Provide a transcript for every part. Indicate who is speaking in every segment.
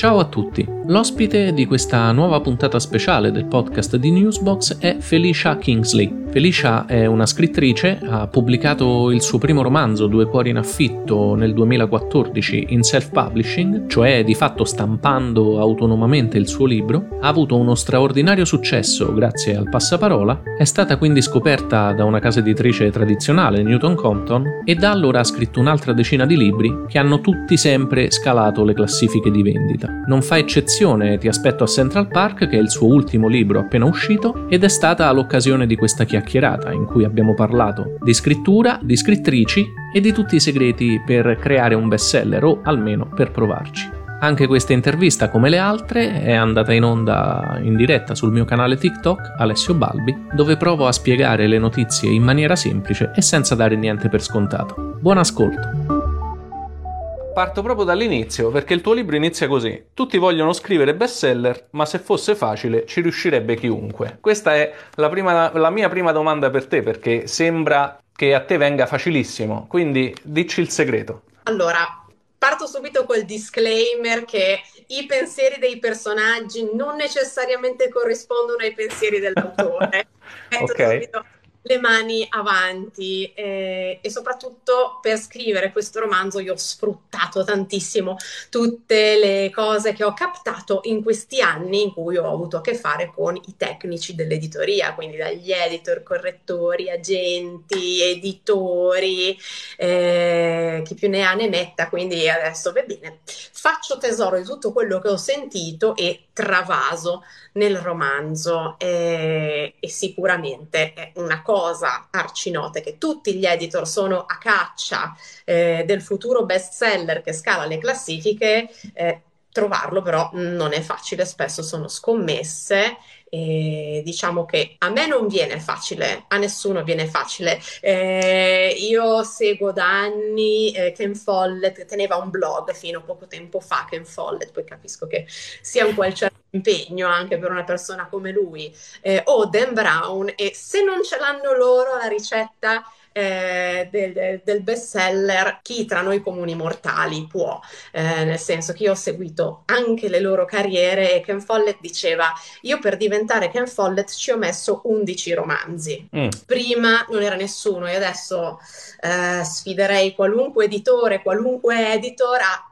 Speaker 1: Ciao a tutti, l'ospite di questa nuova puntata speciale del podcast di Newsbox è Felicia Kingsley. Felicia è una scrittrice, ha pubblicato il suo primo romanzo Due cuori in affitto nel 2014 in self-publishing, cioè di fatto stampando autonomamente il suo libro, ha avuto uno straordinario successo grazie al passaparola, è stata quindi scoperta da una casa editrice tradizionale, Newton Compton, e da allora ha scritto un'altra decina di libri che hanno tutti sempre scalato le classifiche di vendita. Non fa eccezione Ti aspetto a Central Park, che è il suo ultimo libro appena uscito, ed è stata l'occasione di questa chiacchierata in cui abbiamo parlato di scrittura, di scrittrici e di tutti i segreti per creare un bestseller o almeno per provarci. Anche questa intervista, come le altre, è andata in onda in diretta sul mio canale TikTok, Alessio Balbi, dove provo a spiegare le notizie in maniera semplice e senza dare niente per scontato. Buon ascolto! Parto proprio dall'inizio perché il tuo libro inizia così. Tutti vogliono scrivere bestseller, ma se fosse facile ci riuscirebbe chiunque. Questa è la, prima, la mia prima domanda per te perché sembra che a te venga facilissimo. Quindi dici il segreto.
Speaker 2: Allora, parto subito col disclaimer che i pensieri dei personaggi non necessariamente corrispondono ai pensieri dell'autore. ok. Subito le mani avanti eh, e soprattutto per scrivere questo romanzo io ho sfruttato tantissimo tutte le cose che ho captato in questi anni in cui ho avuto a che fare con i tecnici dell'editoria, quindi dagli editor, correttori, agenti, editori, eh, chi più ne ha ne metta, quindi adesso va bene, faccio tesoro di tutto quello che ho sentito e travaso nel romanzo eh, e sicuramente è una cosa arcinota che tutti gli editor sono a caccia eh, del futuro bestseller che scala le classifiche, eh, trovarlo però non è facile, spesso sono scommesse e diciamo che a me non viene facile, a nessuno viene facile. Eh, io seguo da anni eh, Ken Follett, teneva un blog fino a poco tempo fa, Ken Follett, poi capisco che sia un certo impegno anche per una persona come lui, eh, o Dan Brown, e se non ce l'hanno loro la ricetta eh, del, del best seller, chi tra noi comuni mortali può, eh, nel senso che io ho seguito anche le loro carriere e Ken Follett diceva io per diventare Ken Follett ci ho messo 11 romanzi, mm. prima non era nessuno e adesso eh, sfiderei qualunque editore, qualunque editor a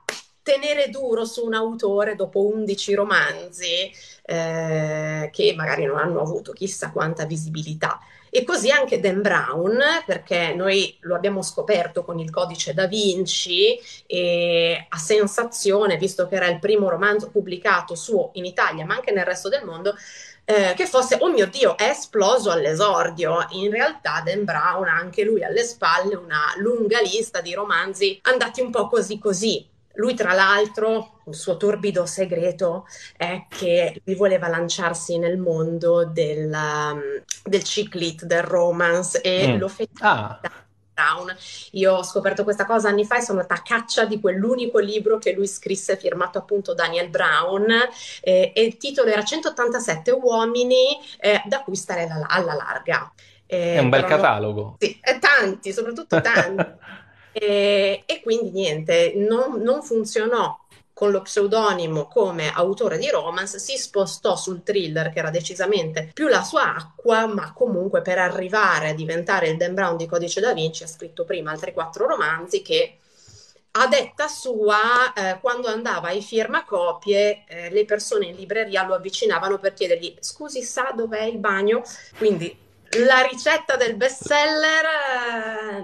Speaker 2: tenere duro su un autore dopo 11 romanzi eh, che magari non hanno avuto chissà quanta visibilità. E così anche Dan Brown, perché noi lo abbiamo scoperto con il codice da Vinci e a sensazione, visto che era il primo romanzo pubblicato suo in Italia, ma anche nel resto del mondo, eh, che fosse, oh mio Dio, è esploso all'esordio. In realtà Dan Brown ha anche lui alle spalle una lunga lista di romanzi andati un po' così così. Lui, tra l'altro, il suo torbido segreto è che lui voleva lanciarsi nel mondo del, um, del ciclit, del romance e mm. lo fece. Ah. Brown. Io ho scoperto questa cosa anni fa e sono andata a caccia di quell'unico libro che lui scrisse, firmato appunto Daniel Brown, eh, e il titolo era 187 uomini eh, da cui stare alla, alla larga.
Speaker 1: Eh, è un bel catalogo.
Speaker 2: No, sì, tanti, soprattutto tanti. E, e quindi niente, non, non funzionò con lo pseudonimo come autore di romance, si spostò sul thriller che era decisamente più la sua acqua, ma comunque per arrivare a diventare il Dan Brown di Codice da Vinci ha scritto prima altri quattro romanzi che a detta sua, eh, quando andava ai firmacopie, eh, le persone in libreria lo avvicinavano per chiedergli scusi sa dov'è il bagno? Quindi la ricetta del bestseller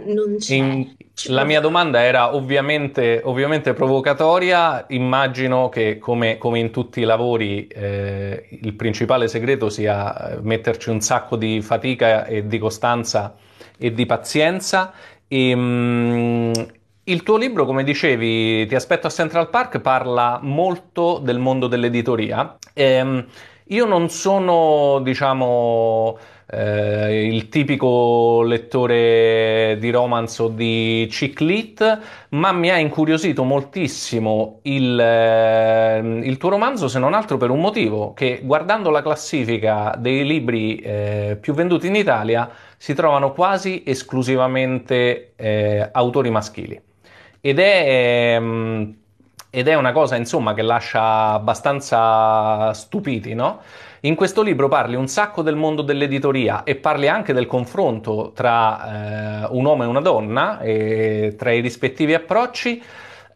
Speaker 2: eh, non c'è. In,
Speaker 1: la mia domanda era ovviamente, ovviamente provocatoria. Immagino che, come, come in tutti i lavori, eh, il principale segreto sia eh, metterci un sacco di fatica e di costanza e di pazienza. E, mh, il tuo libro, come dicevi, Ti aspetto a Central Park, parla molto del mondo dell'editoria. E, io non sono, diciamo eh, il tipico lettore di romance o di chick ma mi ha incuriosito moltissimo il, eh, il, tuo romanzo, se non altro per un motivo, che guardando la classifica dei libri eh, più venduti in Italia si trovano quasi esclusivamente eh, autori maschili. Ed è, ehm, ed è una cosa insomma che lascia abbastanza stupiti, no? In questo libro parli un sacco del mondo dell'editoria e parli anche del confronto tra eh, un uomo e una donna, e tra i rispettivi approcci.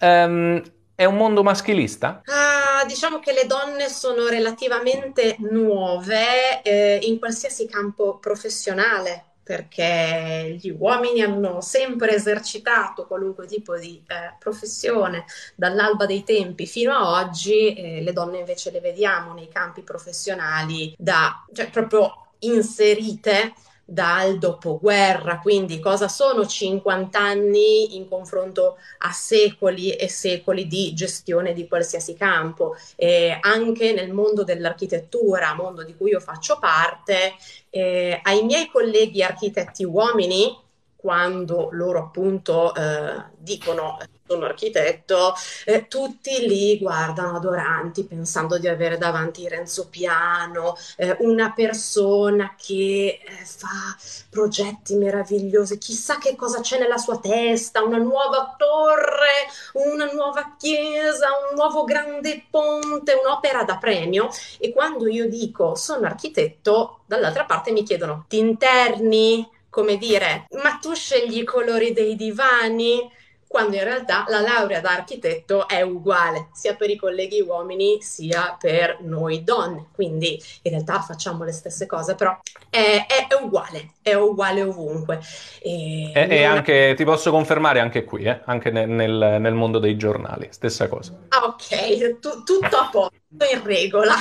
Speaker 1: Um, è un mondo maschilista?
Speaker 2: Ah, diciamo che le donne sono relativamente nuove eh, in qualsiasi campo professionale perché gli uomini hanno sempre esercitato qualunque tipo di eh, professione dall'alba dei tempi fino a oggi, eh, le donne invece le vediamo nei campi professionali da, cioè proprio inserite dal dopoguerra, quindi cosa sono 50 anni in confronto a secoli e secoli di gestione di qualsiasi campo. E anche nel mondo dell'architettura, mondo di cui io faccio parte, eh, ai miei colleghi architetti uomini, quando loro appunto eh, dicono sono architetto, eh, tutti lì guardano adoranti pensando di avere davanti Renzo Piano, eh, una persona che eh, fa progetti meravigliosi, chissà che cosa c'è nella sua testa, una nuova torre, una nuova chiesa, un nuovo grande ponte, un'opera da premio e quando io dico sono architetto, dall'altra parte mi chiedono ti interni? Come dire, ma tu scegli i colori dei divani? Quando in realtà la laurea da architetto è uguale sia per i colleghi uomini sia per noi donne, quindi in realtà facciamo le stesse cose, però è, è, è uguale, è uguale ovunque.
Speaker 1: E, e, e anche, ti posso confermare anche qui, eh? anche nel, nel, nel, mondo dei giornali, stessa cosa.
Speaker 2: Ah, ok, tu, tutto a posto, in regola.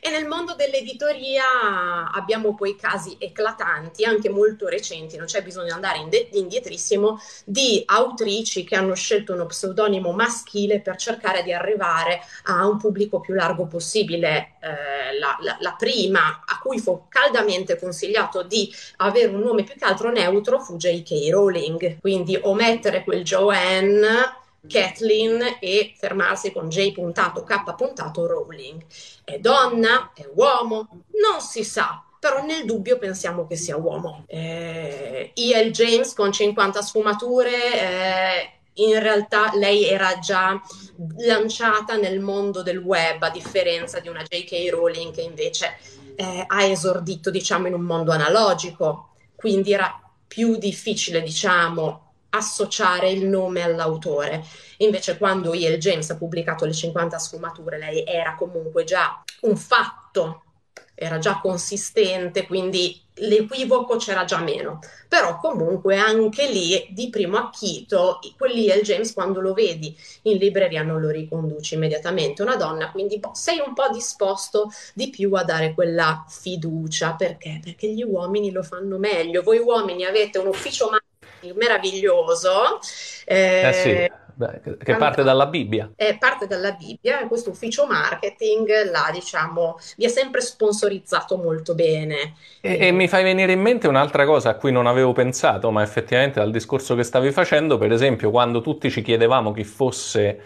Speaker 2: E nel mondo dell'editoria abbiamo poi casi eclatanti, anche molto recenti, non c'è bisogno di andare indietrissimo, di autrici che hanno scelto uno pseudonimo maschile per cercare di arrivare a un pubblico più largo possibile. Eh, la, la, la prima a cui fu caldamente consigliato di avere un nome più che altro neutro fu J.K. Rowling, quindi omettere quel Joanne Kathleen e fermarsi con J puntato, K puntato, Rowling. È donna? È uomo? Non si sa, però nel dubbio pensiamo che sia uomo. Eh, E.L. James con 50 sfumature, eh, in realtà lei era già lanciata nel mondo del web, a differenza di una J.K. Rowling che invece eh, ha esordito, diciamo, in un mondo analogico, quindi era più difficile, diciamo, associare il nome all'autore. Invece quando E.L. James ha pubblicato le 50 sfumature, lei era comunque già un fatto, era già consistente, quindi l'equivoco c'era già meno. Però comunque anche lì, di primo acchito, quell'E.L. James quando lo vedi in libreria non lo riconduci immediatamente una donna, quindi boh, sei un po' disposto di più a dare quella fiducia. Perché? Perché gli uomini lo fanno meglio. Voi uomini avete un ufficio meraviglioso.
Speaker 1: Eh, eh sì. Beh, che parte dalla Bibbia.
Speaker 2: Eh, parte dalla Bibbia, questo ufficio marketing là, diciamo, vi ha sempre sponsorizzato molto bene.
Speaker 1: E, e, mi fai venire in mente un'altra cosa a cui non avevo pensato, ma effettivamente dal discorso che stavi facendo, per esempio, quando tutti ci chiedevamo chi fosse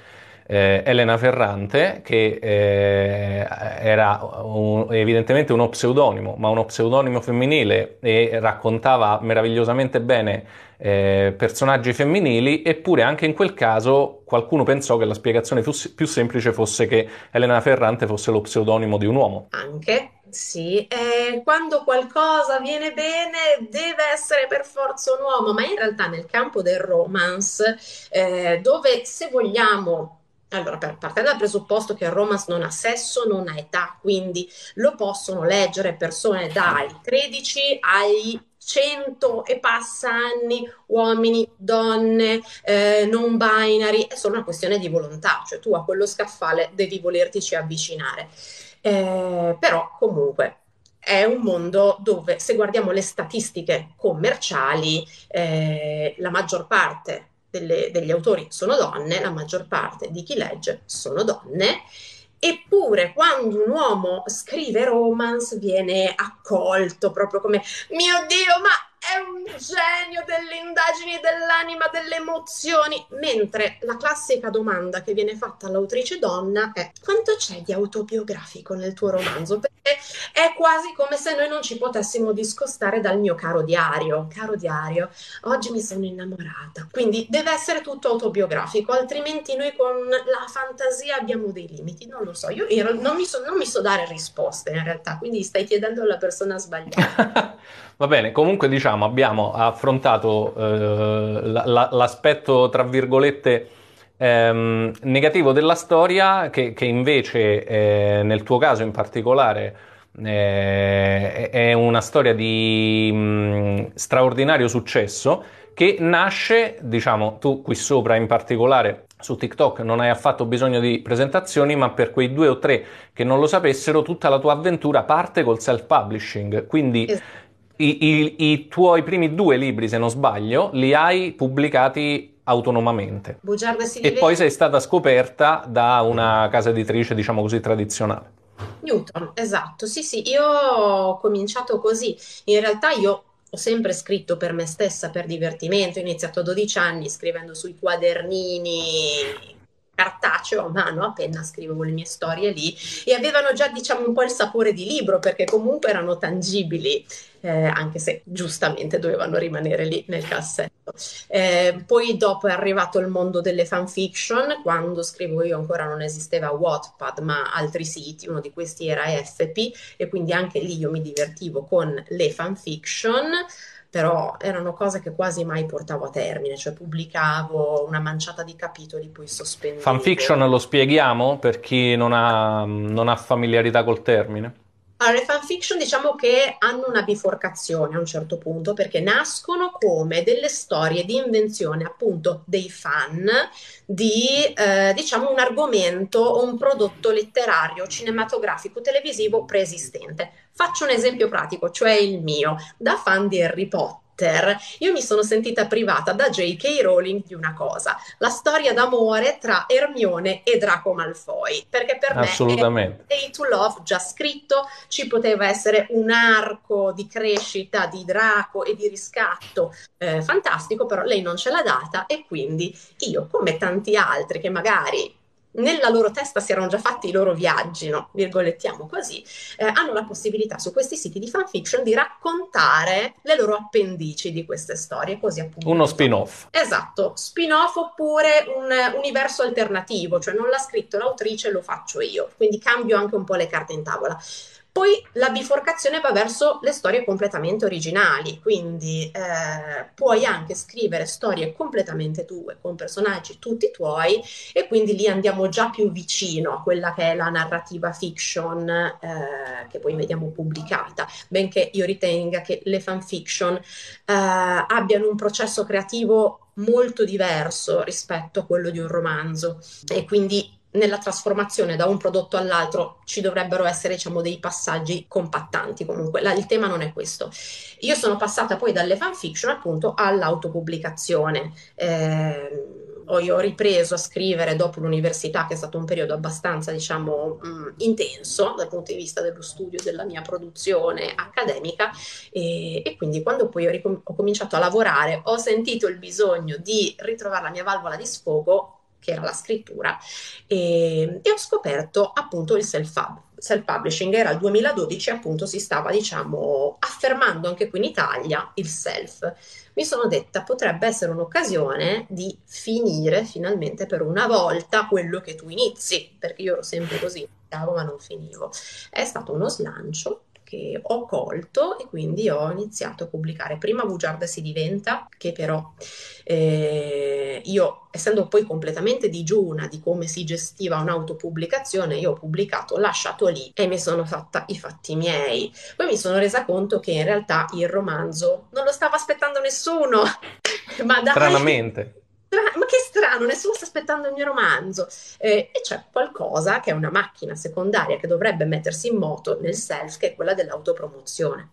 Speaker 1: eh, Elena Ferrante, che eh, era un, evidentemente uno pseudonimo, ma uno pseudonimo femminile e raccontava meravigliosamente bene eh, personaggi femminili, eppure anche in quel caso qualcuno pensò che la spiegazione fosse, più semplice fosse che Elena Ferrante fosse lo pseudonimo di un uomo.
Speaker 2: Anche, sì, eh, quando qualcosa viene bene deve essere per forza un uomo, ma in realtà nel campo del romance, eh, dove se vogliamo allora, per partire dal presupposto che il romance non ha sesso, non ha età, quindi lo possono leggere persone dai 13 ai 100 e passa anni, uomini, donne, eh, non binary, è solo una questione di volontà, cioè tu a quello scaffale devi volertici avvicinare. Eh, però comunque è un mondo dove se guardiamo le statistiche commerciali, eh, la maggior parte delle, degli autori sono donne, la maggior parte di chi legge sono donne. Eppure quando un uomo scrive romance viene accolto proprio come mio Dio, ma è un genio delle indagini dell'anima, delle emozioni, mentre la classica domanda che viene fatta all'autrice donna è quanto c'è di autobiografico nel tuo romanzo? Perché è quasi come se noi non ci potessimo discostare dal mio caro diario. Caro diario, oggi mi sono innamorata. Quindi deve essere tutto autobiografico, altrimenti noi con la fantasia abbiamo dei limiti. Non lo so, io non mi so, non mi so dare risposte in realtà, quindi stai chiedendo alla persona sbagliata.
Speaker 1: Va bene, comunque diciamo abbiamo affrontato eh, l- l'aspetto tra virgolette ehm, negativo della storia che, che invece eh, nel tuo caso in particolare eh, è una storia di mh, mm, straordinario successo che nasce, diciamo, tu qui sopra in particolare su TikTok non hai affatto bisogno di presentazioni, ma per quei due o tre che non lo sapessero, tutta la tua avventura parte col self-publishing. Quindi esatto. I, i, i tuoi primi due libri, se non sbaglio, li hai pubblicati autonomamente. e poi sei stata scoperta da una casa editrice, diciamo così, tradizionale.
Speaker 2: Newton, esatto, sì sì, io ho cominciato così, in realtà io ho sempre scritto per me stessa, per divertimento, ho iniziato a 12 anni scrivendo sui quadernini cartaceo a mano, a penna scrivevo le mie storie lì e avevano già diciamo un po' il sapore di libro perché comunque erano tangibili, eh, anche se giustamente dovevano rimanere lì nel cassetto. Eh, poi dopo è arrivato il mondo delle fanfiction, quando scrivo io ancora non esisteva Wattpad ma altri siti, uno di questi era FP e quindi anche lì io mi divertivo con le fanfiction però erano cose che quasi mai portavo a termine, cioè pubblicavo una manciata di capitoli, poi sospendevo.
Speaker 1: Fanfiction lo spieghiamo per chi non ha, non ha familiarità col termine?
Speaker 2: Allora, le fanfiction diciamo che hanno una biforcazione a un certo punto perché nascono come delle storie di invenzione appunto dei fan di eh, diciamo un argomento o un prodotto letterario, cinematografico, televisivo preesistente. Faccio un esempio pratico, cioè il mio, da fan di Harry Potter Potter, io mi sono sentita privata da J.K. Rowling di una cosa, la storia d'amore tra Hermione e Draco Malfoy, perché per me è to Love già scritto, ci poteva essere un arco di crescita di Draco e di riscatto eh, fantastico, però lei non ce l'ha data e quindi io, come tanti altri che magari nella loro testa si erano già fatti i loro viaggi, no? virgolettiamo così, eh, hanno la possibilità su questi siti di fanfiction di raccontare le loro appendici di queste storie, così appunto.
Speaker 1: Uno spin-off.
Speaker 2: Esatto, spin-off oppure un universo alternativo, cioè non l'ha scritto l'autrice, lo faccio io, quindi cambio anche un po' le carte in tavola. Poi la biforcazione va verso le storie completamente originali, quindi eh, puoi anche scrivere storie completamente tue, con personaggi tutti tuoi, e quindi lì andiamo già più vicino a quella che è la narrativa fiction eh, che poi vediamo pubblicata, benché io ritenga che le fanfiction eh, abbiano un processo creativo molto diverso rispetto a quello di un romanzo. E quindi nella trasformazione da un prodotto all'altro ci dovrebbero essere diciamo dei passaggi compattanti. Comunque la, il tema non è questo. Io sono passata poi dalle fanfiction appunto all'autopubblicazione. Eh, ho, ho ripreso a scrivere dopo l'università che è stato un periodo abbastanza diciamo mh, mm, intenso dal punto di vista dello studio della mia produzione accademica. E, e quindi quando poi ho, ricom- ho cominciato a lavorare ho sentito il bisogno di ritrovare la mia valvola di sfogo che era la scrittura, e, e ho scoperto appunto il self-hub self-publishing. Era il 2012 appunto si stava diciamo affermando anche qui in Italia il self. Mi sono detta potrebbe essere un'occasione di finire finalmente per una volta quello che tu inizi perché io ero sempre così ma non finivo. È stato uno slancio che ho colto e quindi ho iniziato a pubblicare prima Bugiarda si diventa, che però eh, io, essendo poi completamente digiuna di come si gestiva un'autopubblicazione, io ho pubblicato, lasciato lì e mi sono fatta i fatti miei. Poi mi sono resa conto che in realtà il romanzo non lo stava aspettando nessuno.
Speaker 1: Ma dai, Stranamente
Speaker 2: ma che strano, nessuno sta aspettando il mio romanzo. Eh, e c'è qualcosa che è una macchina secondaria che dovrebbe mettersi in moto nel self, che è quella dell'autopromozione.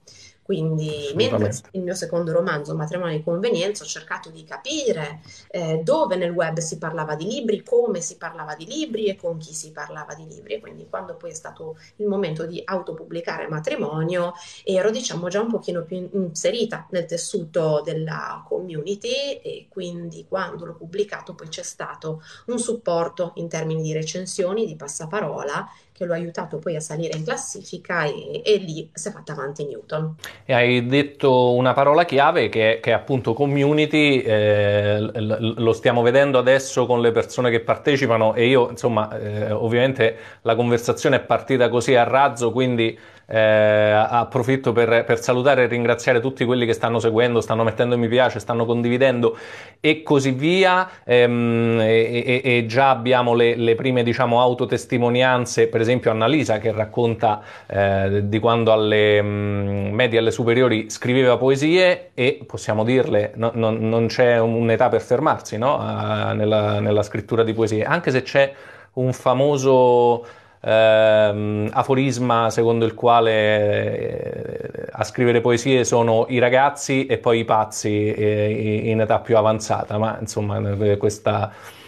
Speaker 2: Quindi, mentre il mio secondo romanzo, Matrimonio di convenienza, ho cercato di capire eh, dove nel web si parlava di libri, come si parlava di libri e con chi si parlava di libri. Quindi, quando poi è stato il momento di autopubblicare Matrimonio, ero diciamo già un pochino più inserita nel tessuto della community e quindi quando l'ho pubblicato poi c'è stato un supporto in termini di recensioni, di passaparola che lo ha aiutato poi a salire in classifica e, e lì si è fatta avanti Newton.
Speaker 1: E hai detto una parola chiave che, che è appunto community, eh, lo stiamo vedendo adesso con le persone che partecipano e io insomma eh, ovviamente la conversazione è partita così a razzo quindi eh, approfitto per, per, salutare e ringraziare tutti quelli che stanno seguendo, stanno mettendo mi piace, stanno condividendo e così via. Ehm, e, e, e, già abbiamo le, le, prime diciamo, autotestimonianze, per esempio Annalisa che racconta eh, di quando alle mm, medie e alle superiori scriveva poesie e possiamo dirle, no, no, non c'è un'età per fermarsi no? uh, nella, nella scrittura di poesie, anche se c'è un famoso ehm, aforisma secondo il quale eh, a scrivere poesie sono i ragazzi e poi i pazzi eh, in età più avanzata, ma insomma eh, questa...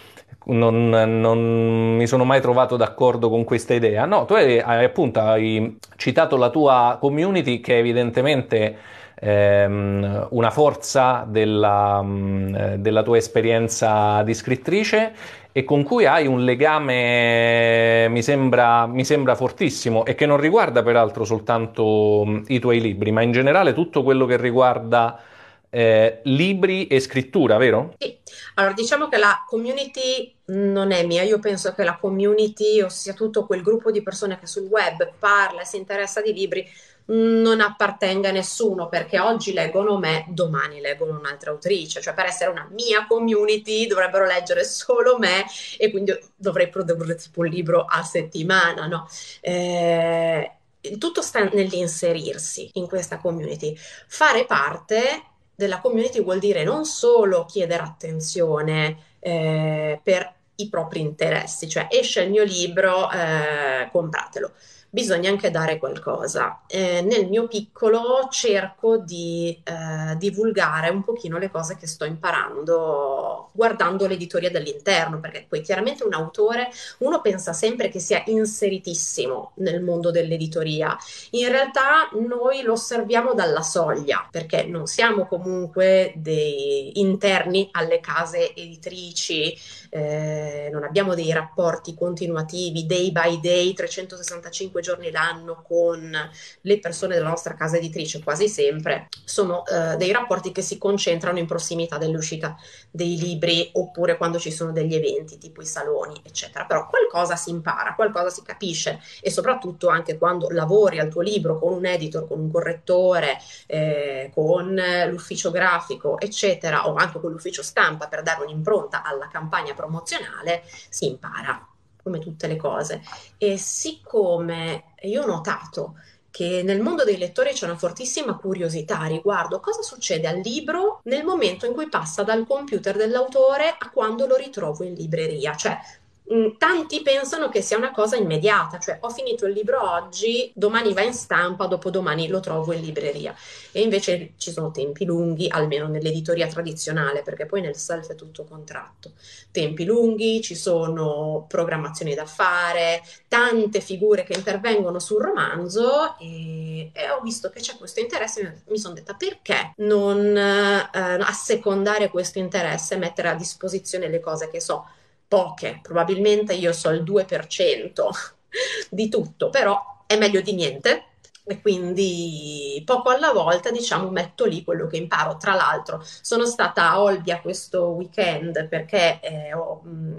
Speaker 1: Non, non, mi sono mai trovato d'accordo con questa idea. No, tu hai, appunto hai citato la tua community che evidentemente ehm, una forza della, della, tua esperienza di scrittrice e con cui hai un legame, mi sembra, mi sembra fortissimo e che non riguarda peraltro soltanto i tuoi libri, ma in generale tutto quello che riguarda eh, libri e scrittura, vero?
Speaker 2: Sì, allora diciamo che la community non è mia, io penso che la community, ossia tutto quel gruppo di persone che sul web parla e si interessa di libri, non appartenga a nessuno perché oggi leggono me, domani leggono un'altra autrice, cioè per essere una mia community dovrebbero leggere solo me e quindi dovrei produrre tipo un libro a settimana, no? Eh, tutto sta nell'inserirsi in questa community. Fare parte della community vuol dire non solo chiedere attenzione eh, per i propri interessi, cioè esce il mio libro, eh, compratelo bisogna anche dare qualcosa. Eh, nel mio piccolo cerco di eh, divulgare un pochino le cose che sto imparando guardando l'editoria dall'interno, perché poi chiaramente un autore, uno pensa sempre che sia inseritissimo nel mondo dell'editoria. In realtà noi lo osserviamo dalla soglia, perché non siamo comunque dei interni alle case editrici, eh, non abbiamo dei rapporti continuativi day by day, 365 giorni l'anno con le persone della nostra casa editrice, quasi sempre, sono eh, dei rapporti che si concentrano in prossimità dell'uscita dei libri oppure quando ci sono degli eventi tipo i saloni, eccetera. Però qualcosa si impara, qualcosa si capisce e soprattutto anche quando lavori al tuo libro con un editor, con un correttore, eh, con l'ufficio grafico, eccetera, o anche con l'ufficio stampa per dare un'impronta alla campagna promozionale, si impara come tutte le cose. E siccome io ho notato che nel mondo dei lettori c'è una fortissima curiosità riguardo cosa succede al libro nel momento in cui passa dal computer dell'autore a quando lo ritrovo in libreria, cioè tanti pensano che sia una cosa immediata, cioè ho finito il libro oggi, domani va in stampa, dopodomani lo trovo in libreria. E invece ci sono tempi lunghi, almeno nell'editoria tradizionale, perché poi nel self è tutto contratto. Tempi lunghi, ci sono programmazioni da fare, tante figure che intervengono sul romanzo e, e ho visto che c'è questo interesse mi sono detta perché non eh, assecondare questo interesse e mettere a disposizione le cose che so poche, probabilmente io so il 2% di tutto, però è meglio di niente e quindi poco alla volta diciamo metto lì quello che imparo tra l'altro sono stata a Olbia questo weekend perché eh, ho, mh, mm,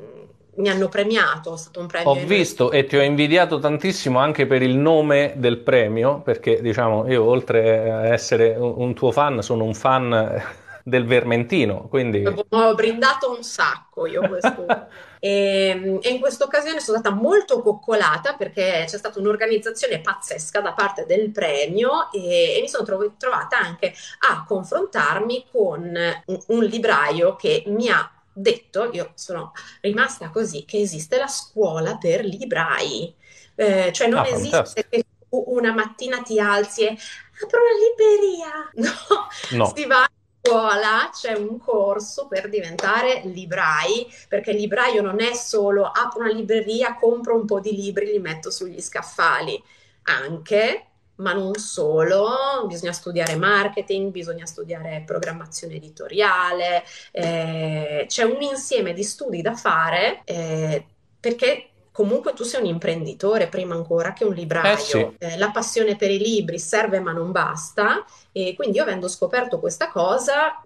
Speaker 2: mi hanno premiato, è stato un premio.
Speaker 1: Ho visto e ti ho invidiato tantissimo anche per il nome del premio, perché diciamo io oltre a essere un tuo fan sono un fan del Vermentino. Quindi...
Speaker 2: Ho brindato un sacco io questo. e, e, in questa occasione sono stata molto coccolata perché c'è stata un'organizzazione pazzesca da parte del premio e, e mi sono trov- trovata anche a confrontarmi con un, un libraio che mi ha detto, io sono rimasta così, che esiste la scuola per librai. Eh, cioè non ah, esiste che una mattina ti alzi e apro una libreria. No, no. si va scuola, c'è un corso per diventare librai, perché il libraio non è solo apro una libreria, compro un po' di libri, li metto sugli scaffali. Anche ma non solo, bisogna studiare marketing, bisogna studiare programmazione editoriale, eh, c'è un insieme di studi da fare eh, perché comunque tu sei un imprenditore prima ancora che un libraio. Eh sì. eh, la passione per i libri serve ma non basta e quindi io avendo scoperto questa cosa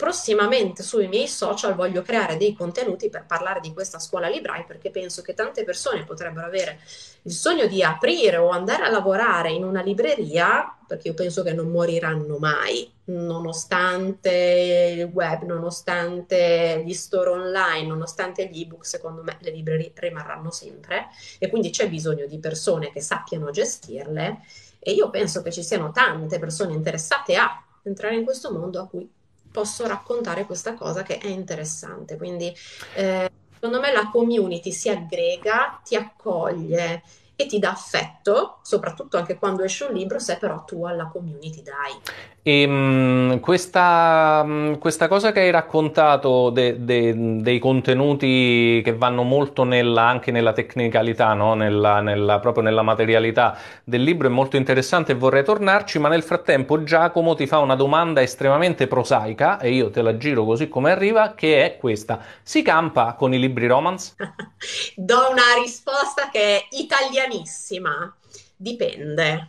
Speaker 2: prossimamente sui miei social voglio creare dei contenuti per parlare di questa scuola librai perché penso che tante persone potrebbero avere il sogno di aprire o andare a lavorare in una libreria perché io penso che non moriranno mai nonostante il web, nonostante gli store online, nonostante gli ebook, secondo me le librerie rimarranno sempre. E quindi c'è bisogno di persone che sappiano gestirle. E io penso che ci siano tante persone interessate a entrare in questo mondo a cui posso raccontare questa cosa che è interessante. Quindi eh, secondo me la community si aggrega, ti accoglie e ti dà affetto, soprattutto anche quando esce un libro, se però tu alla community dai.
Speaker 1: E mh, questa, mh, questa, cosa che hai raccontato de, de, dei contenuti che vanno molto nella, anche nella tecnicalità, no? nella, nella, proprio nella materialità del libro è molto interessante e vorrei tornarci, ma nel frattempo Giacomo ti fa una domanda estremamente prosaica e io te la giro così come arriva, che è questa. Si campa con i libri romance?
Speaker 2: Do una risposta che è italianissima. Dipende.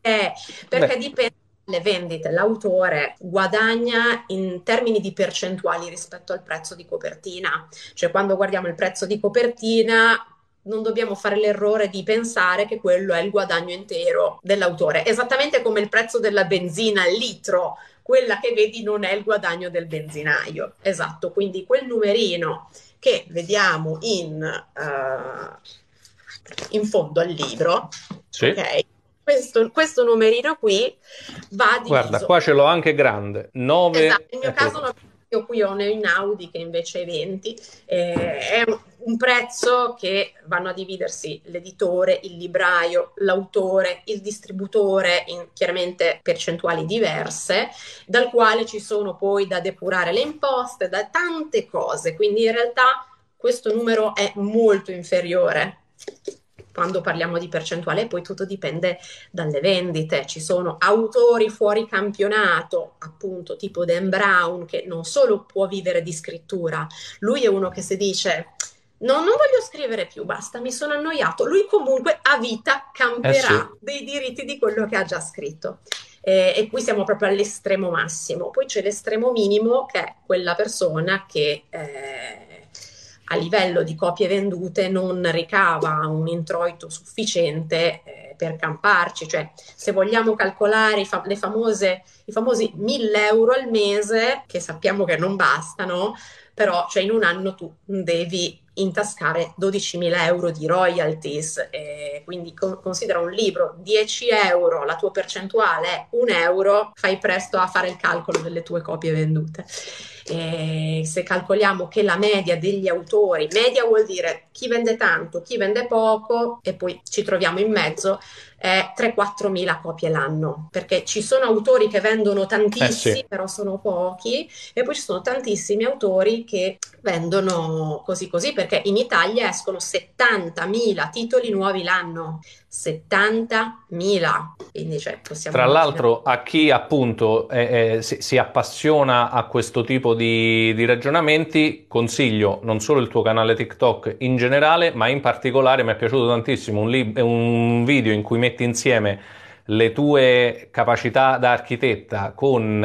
Speaker 2: Eh, perché Beh. dipende dalle vendite. L'autore guadagna in termini di percentuali rispetto al prezzo di copertina. Cioè, quando guardiamo il prezzo di copertina, non dobbiamo fare l'errore di pensare che quello è il guadagno intero dell'autore, esattamente come il prezzo della benzina al litro, quella che vedi non è il guadagno del benzinaio. Esatto, quindi quel numerino che vediamo in, uh, in fondo al libro, sì. ok? questo, questo numerino qui va diviso.
Speaker 1: Guarda, qua ce l'ho anche grande. 9...
Speaker 2: Esatto, nel mio caso io qui ho in Audi che invece è 20, eh, è un, prezzo che vanno a dividersi l'editore, il libraio, l'autore, il distributore in chiaramente percentuali diverse, dal quale ci sono poi da depurare le imposte, da tante cose, quindi in realtà questo numero è molto inferiore quando parliamo di percentuale, poi tutto dipende dalle vendite. Ci sono autori fuori campionato, appunto tipo Dan Brown, che non solo può vivere di scrittura, lui è uno che si dice No, non voglio scrivere più, basta, mi sono annoiato. Lui comunque a vita cambierà eh sì. dei diritti di quello che ha già scritto. Eh, e qui siamo proprio all'estremo massimo. Poi c'è l'estremo minimo, che è quella persona che eh, a livello di copie vendute non ricava un introito sufficiente eh, per camparci, cioè se vogliamo calcolare i, fa- famose, i famosi 1000 euro al mese, che sappiamo che non bastano, però cioè in un anno tu devi intascare 12.000 euro di royalties, eh, quindi con- considera un libro 10 euro, la tua percentuale è 1 euro, fai presto a fare il calcolo delle tue copie vendute. E se calcoliamo che la media degli autori, media vuol dire chi vende tanto, chi vende poco e poi ci troviamo in mezzo, è 3-4 mila copie l'anno, perché ci sono autori che vendono tantissimi, eh sì. però sono pochi, e poi ci sono tantissimi autori che vendono così così, perché in Italia escono 70.000 titoli nuovi l'anno. 70.000. Quindi, cioè,
Speaker 1: Tra l'altro, a chi appunto eh, eh, si, si, appassiona a questo tipo di, di, ragionamenti, consiglio non solo il tuo canale TikTok in generale, ma in particolare mi è piaciuto tantissimo un, lib- un video in cui metti insieme le tue capacità da architetta con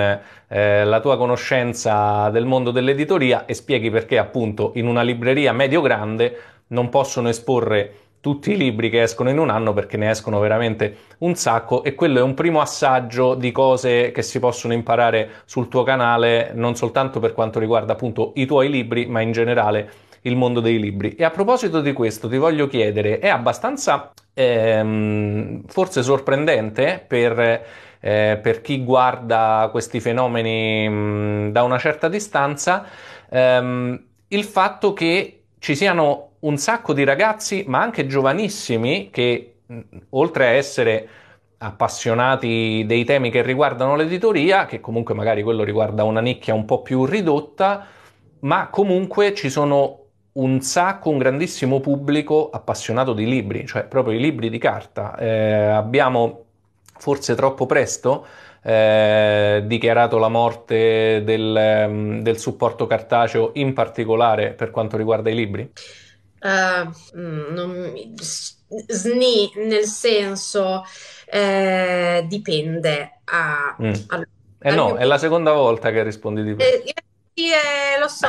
Speaker 1: eh, la tua conoscenza del mondo dell'editoria e spieghi perché appunto in una libreria medio-grande non possono esporre tutti i libri che escono in un anno perché ne escono veramente un sacco e quello è un primo assaggio di cose che si possono imparare sul tuo canale non soltanto per quanto riguarda appunto i tuoi libri ma in generale il mondo dei libri. E a proposito di questo ti voglio chiedere, è abbastanza ehm, forse sorprendente per, eh, per, chi guarda questi fenomeni mh, da una certa distanza ehm, il fatto che ci siano un sacco di ragazzi, ma anche giovanissimi, che oltre a essere appassionati dei temi che riguardano l'editoria, che comunque magari quello riguarda una nicchia un po' più ridotta, ma comunque ci sono un sacco, un grandissimo pubblico appassionato di libri, cioè proprio i libri di carta. Eh, abbiamo forse troppo presto eh, dichiarato la morte del, mm, del, supporto cartaceo, in particolare per quanto riguarda i libri?
Speaker 2: Uh, non, sni, nel senso, eh, dipende. A,
Speaker 1: mm. a, eh no, è la seconda volta che rispondi di questo.
Speaker 2: Eh, eh, lo so,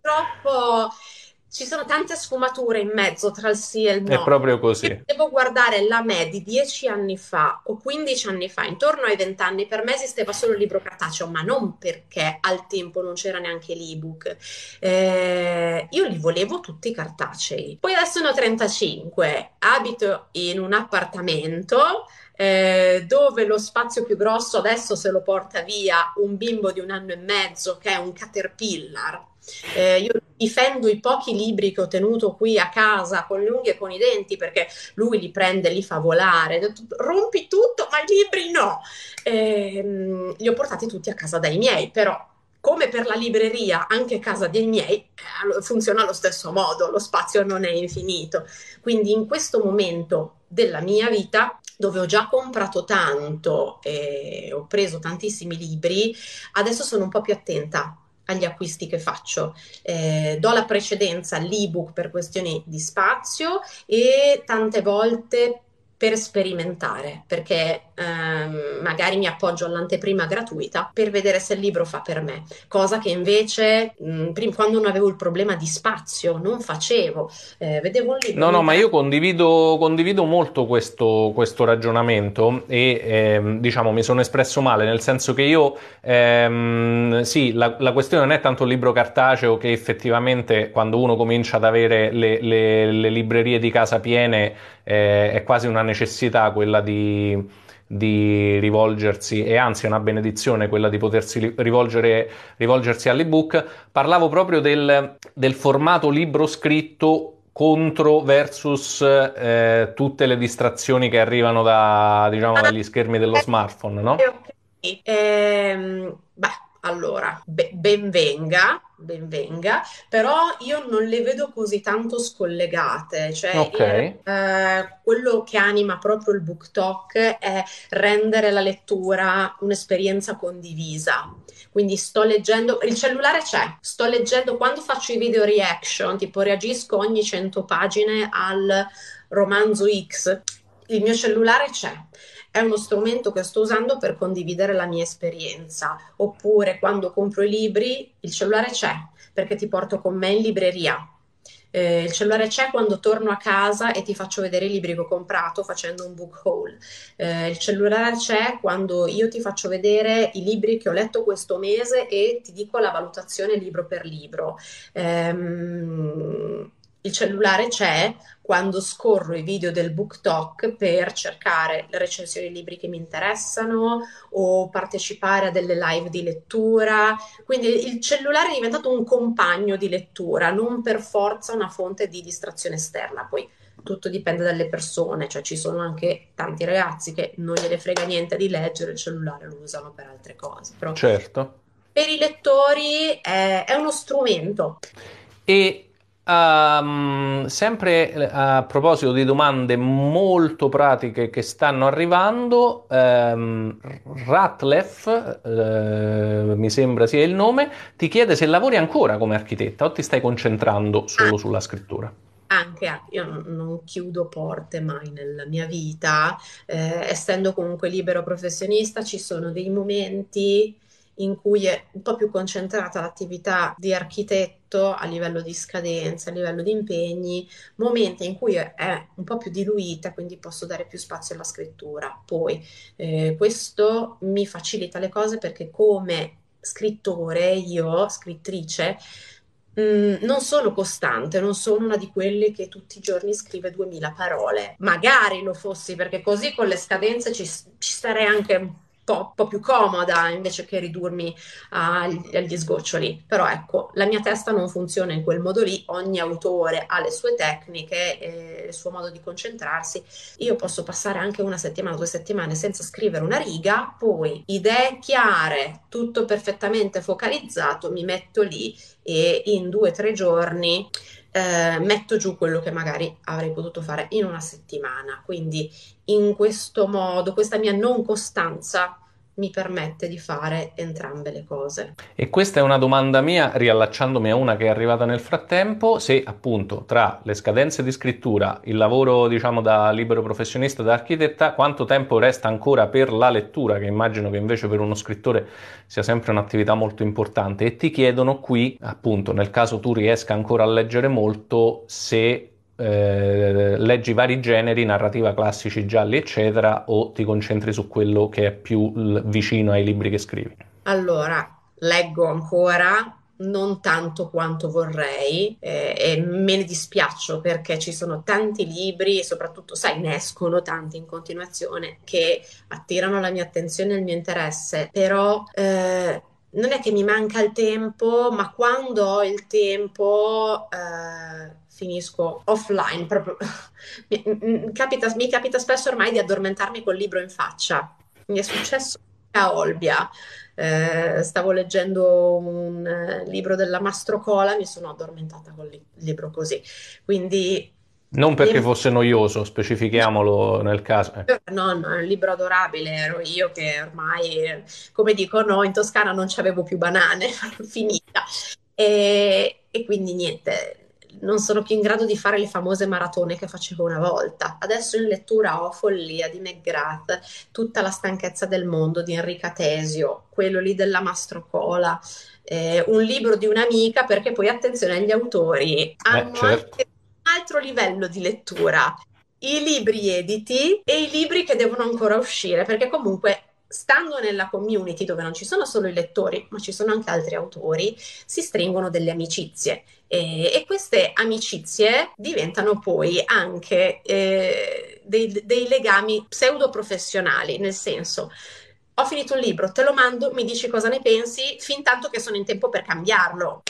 Speaker 2: troppo ci sono tante sfumature in mezzo tra il sì e il no.
Speaker 1: È proprio così.
Speaker 2: Io devo guardare la me di dieci anni fa o 15 anni fa, intorno ai vent'anni, per me esisteva solo il libro cartaceo, ma non perché al tempo non c'era neanche l'ebook. Eh, io li volevo tutti cartacei. Poi adesso ne ho 35, abito in un appartamento. Eh, dove lo spazio più grosso adesso se lo porta via un bimbo di un anno e mezzo che è un caterpillar eh, io difendo i pochi libri che ho tenuto qui a casa con le unghie e con i denti perché lui li prende, li fa volare, rompi tutto, ma i libri no. Eh, li ho portati tutti a casa dai miei, però come per la libreria, anche casa dei miei eh, funziona allo stesso modo, lo spazio non è infinito. Quindi in questo momento della mia vita dove ho già comprato tanto e ho preso tantissimi libri, adesso sono un po' più attenta agli acquisti che faccio. Eh, do la precedenza all'ebook per questioni di spazio e tante volte per sperimentare, perché ehm, magari mi appoggio all'anteprima gratuita per vedere se il libro fa per me, cosa che invece mh, prim- quando non avevo il problema di spazio non facevo, eh, vedevo un libro.
Speaker 1: No, no, ma io condivido, condivido molto questo, questo, ragionamento e ehm, diciamo mi sono espresso male, nel senso che io, ehm, sì, la, la, questione non è tanto il libro cartaceo che effettivamente quando uno comincia ad avere le, le, le librerie di casa piene eh, è quasi una necessità quella di di rivolgersi e anzi è una benedizione quella di potersi rivolgersi all'ebook, parlavo proprio del, del formato libro scritto contro versus eh, tutte le distrazioni che arrivano da, diciamo, dagli schermi dello smartphone, no?
Speaker 2: Ok, ehm, beh, allora, be- ben venga, ben venga, però io non le vedo così tanto scollegate, cioè
Speaker 1: okay.
Speaker 2: eh, quello che anima proprio il book talk è rendere la lettura un'esperienza condivisa. Quindi sto leggendo, il cellulare c'è, sto leggendo quando faccio i video reaction, tipo reagisco ogni 100 pagine al romanzo X, il mio cellulare c'è è uno strumento che sto usando per condividere la mia esperienza. Oppure quando compro i libri, il cellulare c'è perché ti porto con me in libreria. Eh, il cellulare c'è quando torno a casa e ti faccio vedere i libri che ho comprato facendo un book haul. Eh, il cellulare c'è quando io ti faccio vedere i libri che ho letto questo mese e ti dico la valutazione libro per libro. Ehm, il cellulare c'è quando scorro i video del book talk per cercare le recensioni di libri che mi interessano o partecipare a delle live di lettura. Quindi il cellulare è diventato un compagno di lettura, non per forza una fonte di distrazione esterna. Poi tutto dipende dalle persone, cioè ci sono anche tanti ragazzi che non gliene frega niente di leggere il cellulare, lo usano per altre cose. Però
Speaker 1: certo.
Speaker 2: Per i lettori è, è uno strumento.
Speaker 1: E Um, sempre eh, a proposito di domande molto pratiche che stanno arrivando, um, Ratlef, uh, mi sembra sia il nome, ti chiede se lavori ancora come architetta o ti stai concentrando solo ah, sulla scrittura.
Speaker 2: Anche, io non chiudo porte mai nella mia vita, eh, essendo comunque libero professionista, ci sono dei momenti in cui è un po' più concentrata l'attività di architetto a livello di scadenze, a livello di impegni, momenti in cui è un po' più diluita, quindi posso dare più spazio alla scrittura. Poi eh, questo mi facilita le cose perché come scrittore, io, scrittrice, Mm, non sono costante, non sono una di quelle che tutti i giorni scrive 2000 parole. Magari lo fossi perché così con le scadenze ci, ci starei anche po', po', più comoda invece che ridurmi agli, agli sgoccioli. Però ecco, la mia testa non funziona in quel modo lì, ogni autore ha le sue tecniche, e il suo modo di concentrarsi. Io posso passare anche una settimana, due settimane senza scrivere una riga, poi idee chiare, tutto perfettamente focalizzato, mi metto lì e in due o tre giorni eh, metto giù quello che magari avrei potuto fare in una settimana. Quindi in questo modo, questa mia non costanza mi permette di fare entrambe le cose.
Speaker 1: E questa è una domanda mia, riallacciandomi a una che è arrivata nel frattempo, se appunto tra le scadenze di scrittura, il lavoro diciamo da libero professionista, da architetta, quanto tempo resta ancora per la lettura, che immagino che invece per uno scrittore sia sempre un'attività molto importante, e ti chiedono qui, appunto, nel caso tu riesca ancora a leggere molto, se eh, leggi vari generi, narrativa classici, gialli, eccetera, o ti concentri su quello che è più l- vicino ai libri che scrivi?
Speaker 2: Allora, leggo ancora, non tanto quanto vorrei eh, e me ne dispiaccio perché ci sono tanti libri e soprattutto, sai, ne escono tanti in continuazione che attirano la mia attenzione e il mio interesse, però eh, non è che mi manca il tempo, ma quando ho il tempo eh, finisco offline. Proprio. mi, capita, mi capita spesso ormai di addormentarmi col libro in faccia. Mi è successo a Olbia. Eh, stavo leggendo un eh, libro della Mastrocola, mi sono addormentata col li- libro così. Quindi
Speaker 1: non perché fosse noioso, specifichiamolo nel caso.
Speaker 2: Eh. No, no, è un libro adorabile, ero io che ormai, come dicono in Toscana, non c'avevo più banane, finita. E, e quindi niente, non sono più in grado di fare le famose maratone che facevo una volta. Adesso in lettura ho Follia di McGrath, Tutta la stanchezza del mondo di Enrica Tesio, quello lì della Mastrocola, eh, un libro di un'amica perché poi attenzione agli autori, hanno eh, certo. anche un altro livello di lettura. I libri editi e i libri che devono ancora uscire, perché comunque stando nella community dove non ci sono solo i lettori, ma ci sono anche altri autori, si stringono delle amicizie e, e queste amicizie diventano poi anche eh, dei, dei legami pseudo professionali, nel senso ho finito un libro, te lo mando, mi dici cosa ne pensi, fin tanto che sono in tempo per cambiarlo,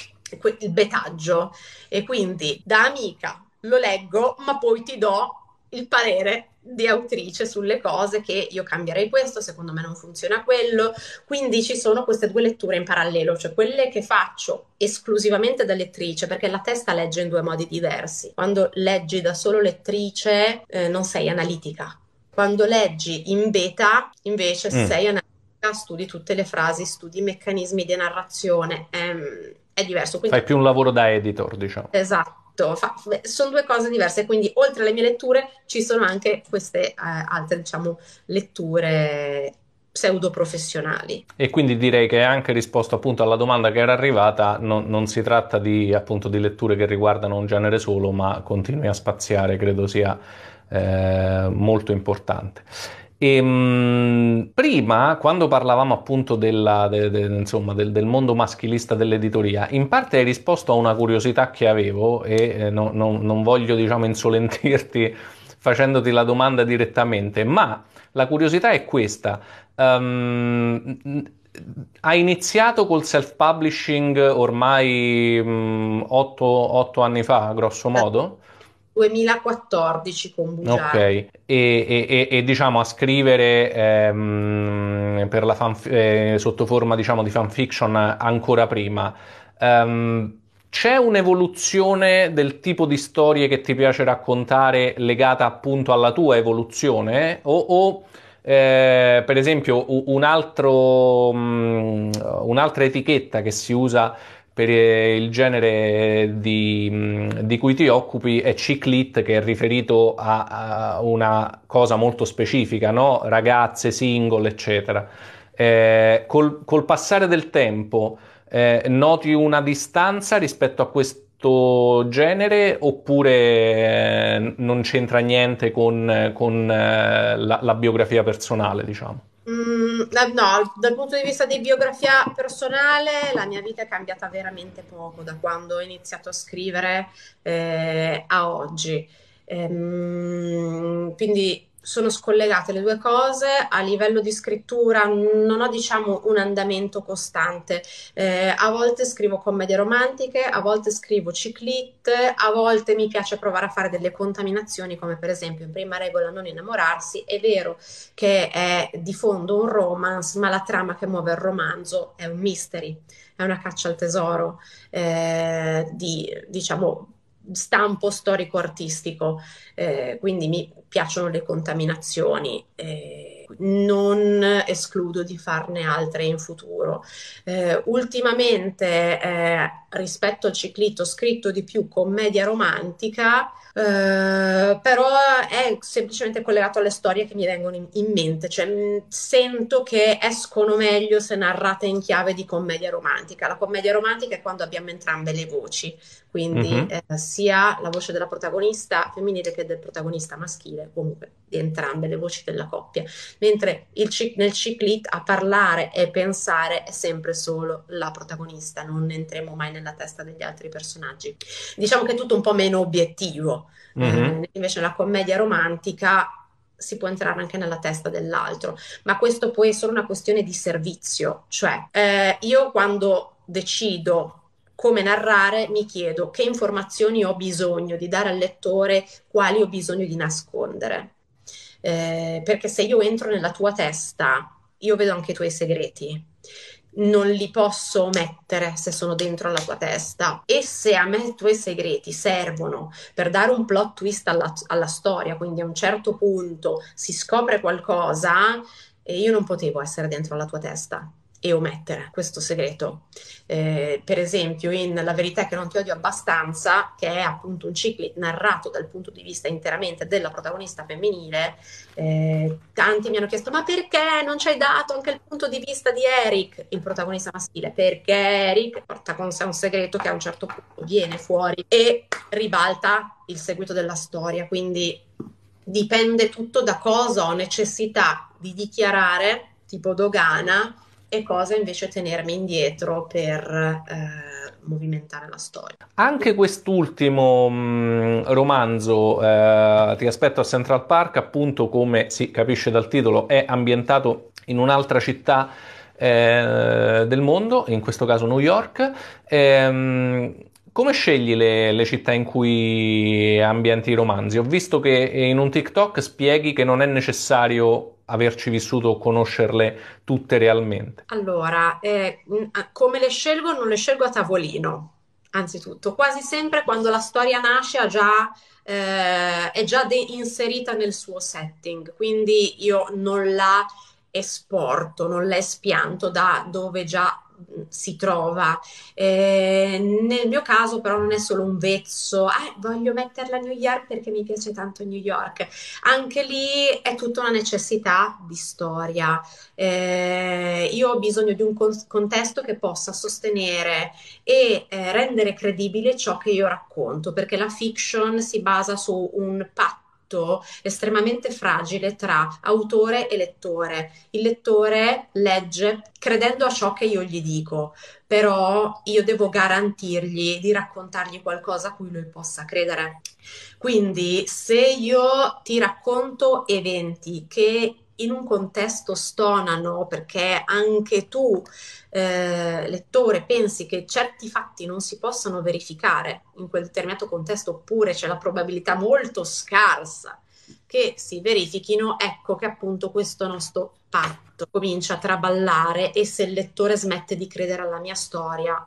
Speaker 2: il betaggio. E quindi da amica lo leggo, ma poi ti do il parere di autrice sulle cose che io cambierei questo, secondo me non funziona quello, quindi ci sono queste due letture in parallelo, cioè quelle che faccio esclusivamente da lettrice, perché la testa legge in due modi diversi. Quando leggi da solo lettrice eh, non sei analitica, quando leggi in beta invece mm. sei analitica, studi tutte le frasi, studi i meccanismi di narrazione, è, è diverso.
Speaker 1: Quindi... Fai più un lavoro da editor, diciamo.
Speaker 2: Esatto fa, sono due cose diverse, quindi oltre alle mie letture ci sono anche queste eh, altre, diciamo, letture pseudo professionali.
Speaker 1: E quindi direi che anche risposto appunto alla domanda che era arrivata, non, non si tratta di, appunto, di letture che riguardano un genere solo, ma continui a spaziare, credo sia eh, molto importante. E, ehm, mh, prima, quando parlavamo appunto della, de, de, insomma, del, del, mondo maschilista dell'editoria, in parte hai risposto a una curiosità che avevo e eh, no, no, non voglio diciamo insolentirti facendoti la domanda direttamente, ma la curiosità è questa. Um, hai iniziato col self-publishing ormai um, 8, 8 anni fa, grosso modo?
Speaker 2: 2014 con Bugiardo. Ok,
Speaker 1: e, e, e, diciamo a scrivere ehm, per la fan, eh, sotto forma diciamo, di fanfiction ancora prima. Um, c'è un'evoluzione del tipo di storie che ti piace raccontare legata appunto alla tua evoluzione? O, o eh, per esempio un altro, um, un'altra etichetta che si usa per il genere di, di, cui ti occupi è ciclit che è riferito a, a una cosa molto specifica, no? ragazze, single, eccetera. Eh, col, col, passare del tempo eh, noti una distanza rispetto a questo genere oppure eh, non c'entra niente con, con eh, la, la biografia personale, diciamo?
Speaker 2: Mm, no, dal punto di vista di biografia personale, la mia vita è cambiata veramente poco da quando ho iniziato a scrivere eh, a oggi. Ehm, quindi sono scollegate le due cose, a livello di scrittura non ho diciamo un andamento costante, eh, a volte scrivo commedie romantiche, a volte scrivo ciclit, a volte mi piace provare a fare delle contaminazioni come per esempio in prima regola non innamorarsi, è vero che è di fondo un romance, ma la trama che muove il romanzo è un mystery, è una caccia al tesoro eh, di diciamo stampo storico-artistico, eh, quindi mi piacciono le contaminazioni. Eh, non escludo di farne altre in futuro. Eh, ultimamente, eh, rispetto al ciclito, ho scritto di più commedia romantica, eh, però è semplicemente collegato alle storie che mi vengono in, in mente, cioè mh, mm, sento che escono meglio se narrate in chiave di commedia romantica. La commedia romantica è quando abbiamo entrambe le voci, quindi mm-hmm. eh, sia la voce della protagonista femminile che del protagonista maschile, comunque di entrambe le voci della coppia, mentre cic- nel ciclit a parlare e pensare è sempre solo la protagonista, non entriamo mai nella testa degli altri personaggi. Diciamo che è tutto un po' meno obiettivo, mm-hmm. eh, invece nella commedia romantica si può entrare anche nella testa dell'altro, ma questo poi è solo una questione di servizio, cioè eh, io quando decido come narrare, mi chiedo che informazioni ho bisogno di dare al lettore, quali ho bisogno di nascondere. Eh, perché se io entro nella tua testa, io vedo anche i tuoi segreti. Non li posso omettere se sono dentro la tua testa. E se a me i tuoi segreti servono per dare un plot twist alla, alla storia, quindi a un certo punto si scopre qualcosa, e io non potevo essere dentro la tua testa e omettere questo segreto. Eh, per esempio, in La verità che non ti odio abbastanza, che è appunto un ciclo narrato dal punto di vista interamente della protagonista femminile, eh, tanti mi hanno chiesto: ma perché non ci hai dato anche il punto di vista di Eric, il protagonista maschile? Perché Eric porta con sé un segreto che a un certo punto viene fuori e ribalta il seguito della storia. Quindi dipende tutto da cosa ho necessità di dichiarare, tipo dogana e cosa invece tenermi indietro per eh, movimentare la storia.
Speaker 1: Anche quest'ultimo mh, mm, romanzo, eh, Ti aspetto a Central Park, appunto come si capisce dal titolo, è ambientato in un'altra città eh, del mondo, in questo caso New York. Ehm, come scegli le, le, città in cui ambienti i romanzi? Ho visto che in un TikTok spieghi che non è necessario averci vissuto o conoscerle tutte realmente?
Speaker 2: Allora, eh, come le scelgo? Non le scelgo a tavolino, anzitutto. Quasi sempre quando la storia nasce già, eh, è già inserita nel suo setting, quindi io non la esporto, non la espianto da dove già si trova. Eh, nel mio caso però non è solo un vezzo, ah, voglio metterla a New York perché mi piace tanto New York. Anche lì è tutta una necessità di storia. Eh, io ho bisogno di un con- contesto che possa sostenere e eh, rendere credibile ciò che io racconto, perché la fiction si basa su un patto patto estremamente fragile tra autore e lettore. Il lettore legge credendo a ciò che io gli dico, però io devo garantirgli di raccontargli qualcosa a cui lui possa credere. Quindi se io ti racconto eventi che in un contesto stonano perché anche tu, eh, lettore, pensi che certi fatti non si possano verificare in quel determinato contesto oppure c'è la probabilità molto scarsa che si verifichino, ecco che appunto questo nostro patto comincia a traballare e se il lettore smette di credere alla mia storia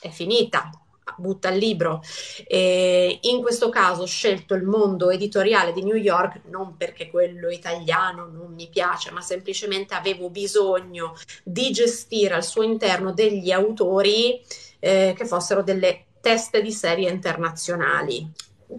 Speaker 2: è finita butta il libro. E in questo caso ho scelto il mondo editoriale di New York non perché quello italiano non mi piace, ma semplicemente avevo bisogno di gestire al suo interno degli autori eh, che fossero delle teste di serie internazionali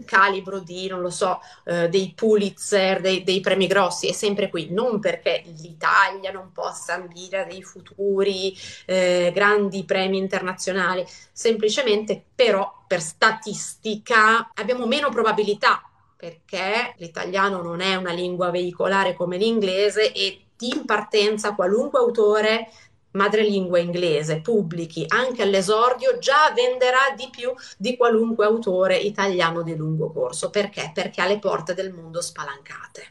Speaker 2: calibro di, non lo so, eh, dei Pulitzer, dei, dei, premi grossi, è sempre qui, non perché l'Italia non possa ambire a dei futuri eh, grandi premi internazionali, semplicemente però per statistica abbiamo meno probabilità perché l'italiano non è una lingua veicolare come l'inglese e in partenza qualunque autore madrelingua inglese pubblichi anche all'esordio già venderà di più di qualunque autore italiano di lungo corso. Perché? Perché ha le porte del mondo spalancate.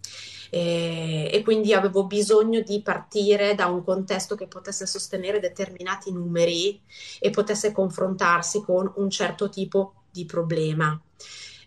Speaker 2: E, e, quindi avevo bisogno di partire da un contesto che potesse sostenere determinati numeri e potesse confrontarsi con un certo tipo di problema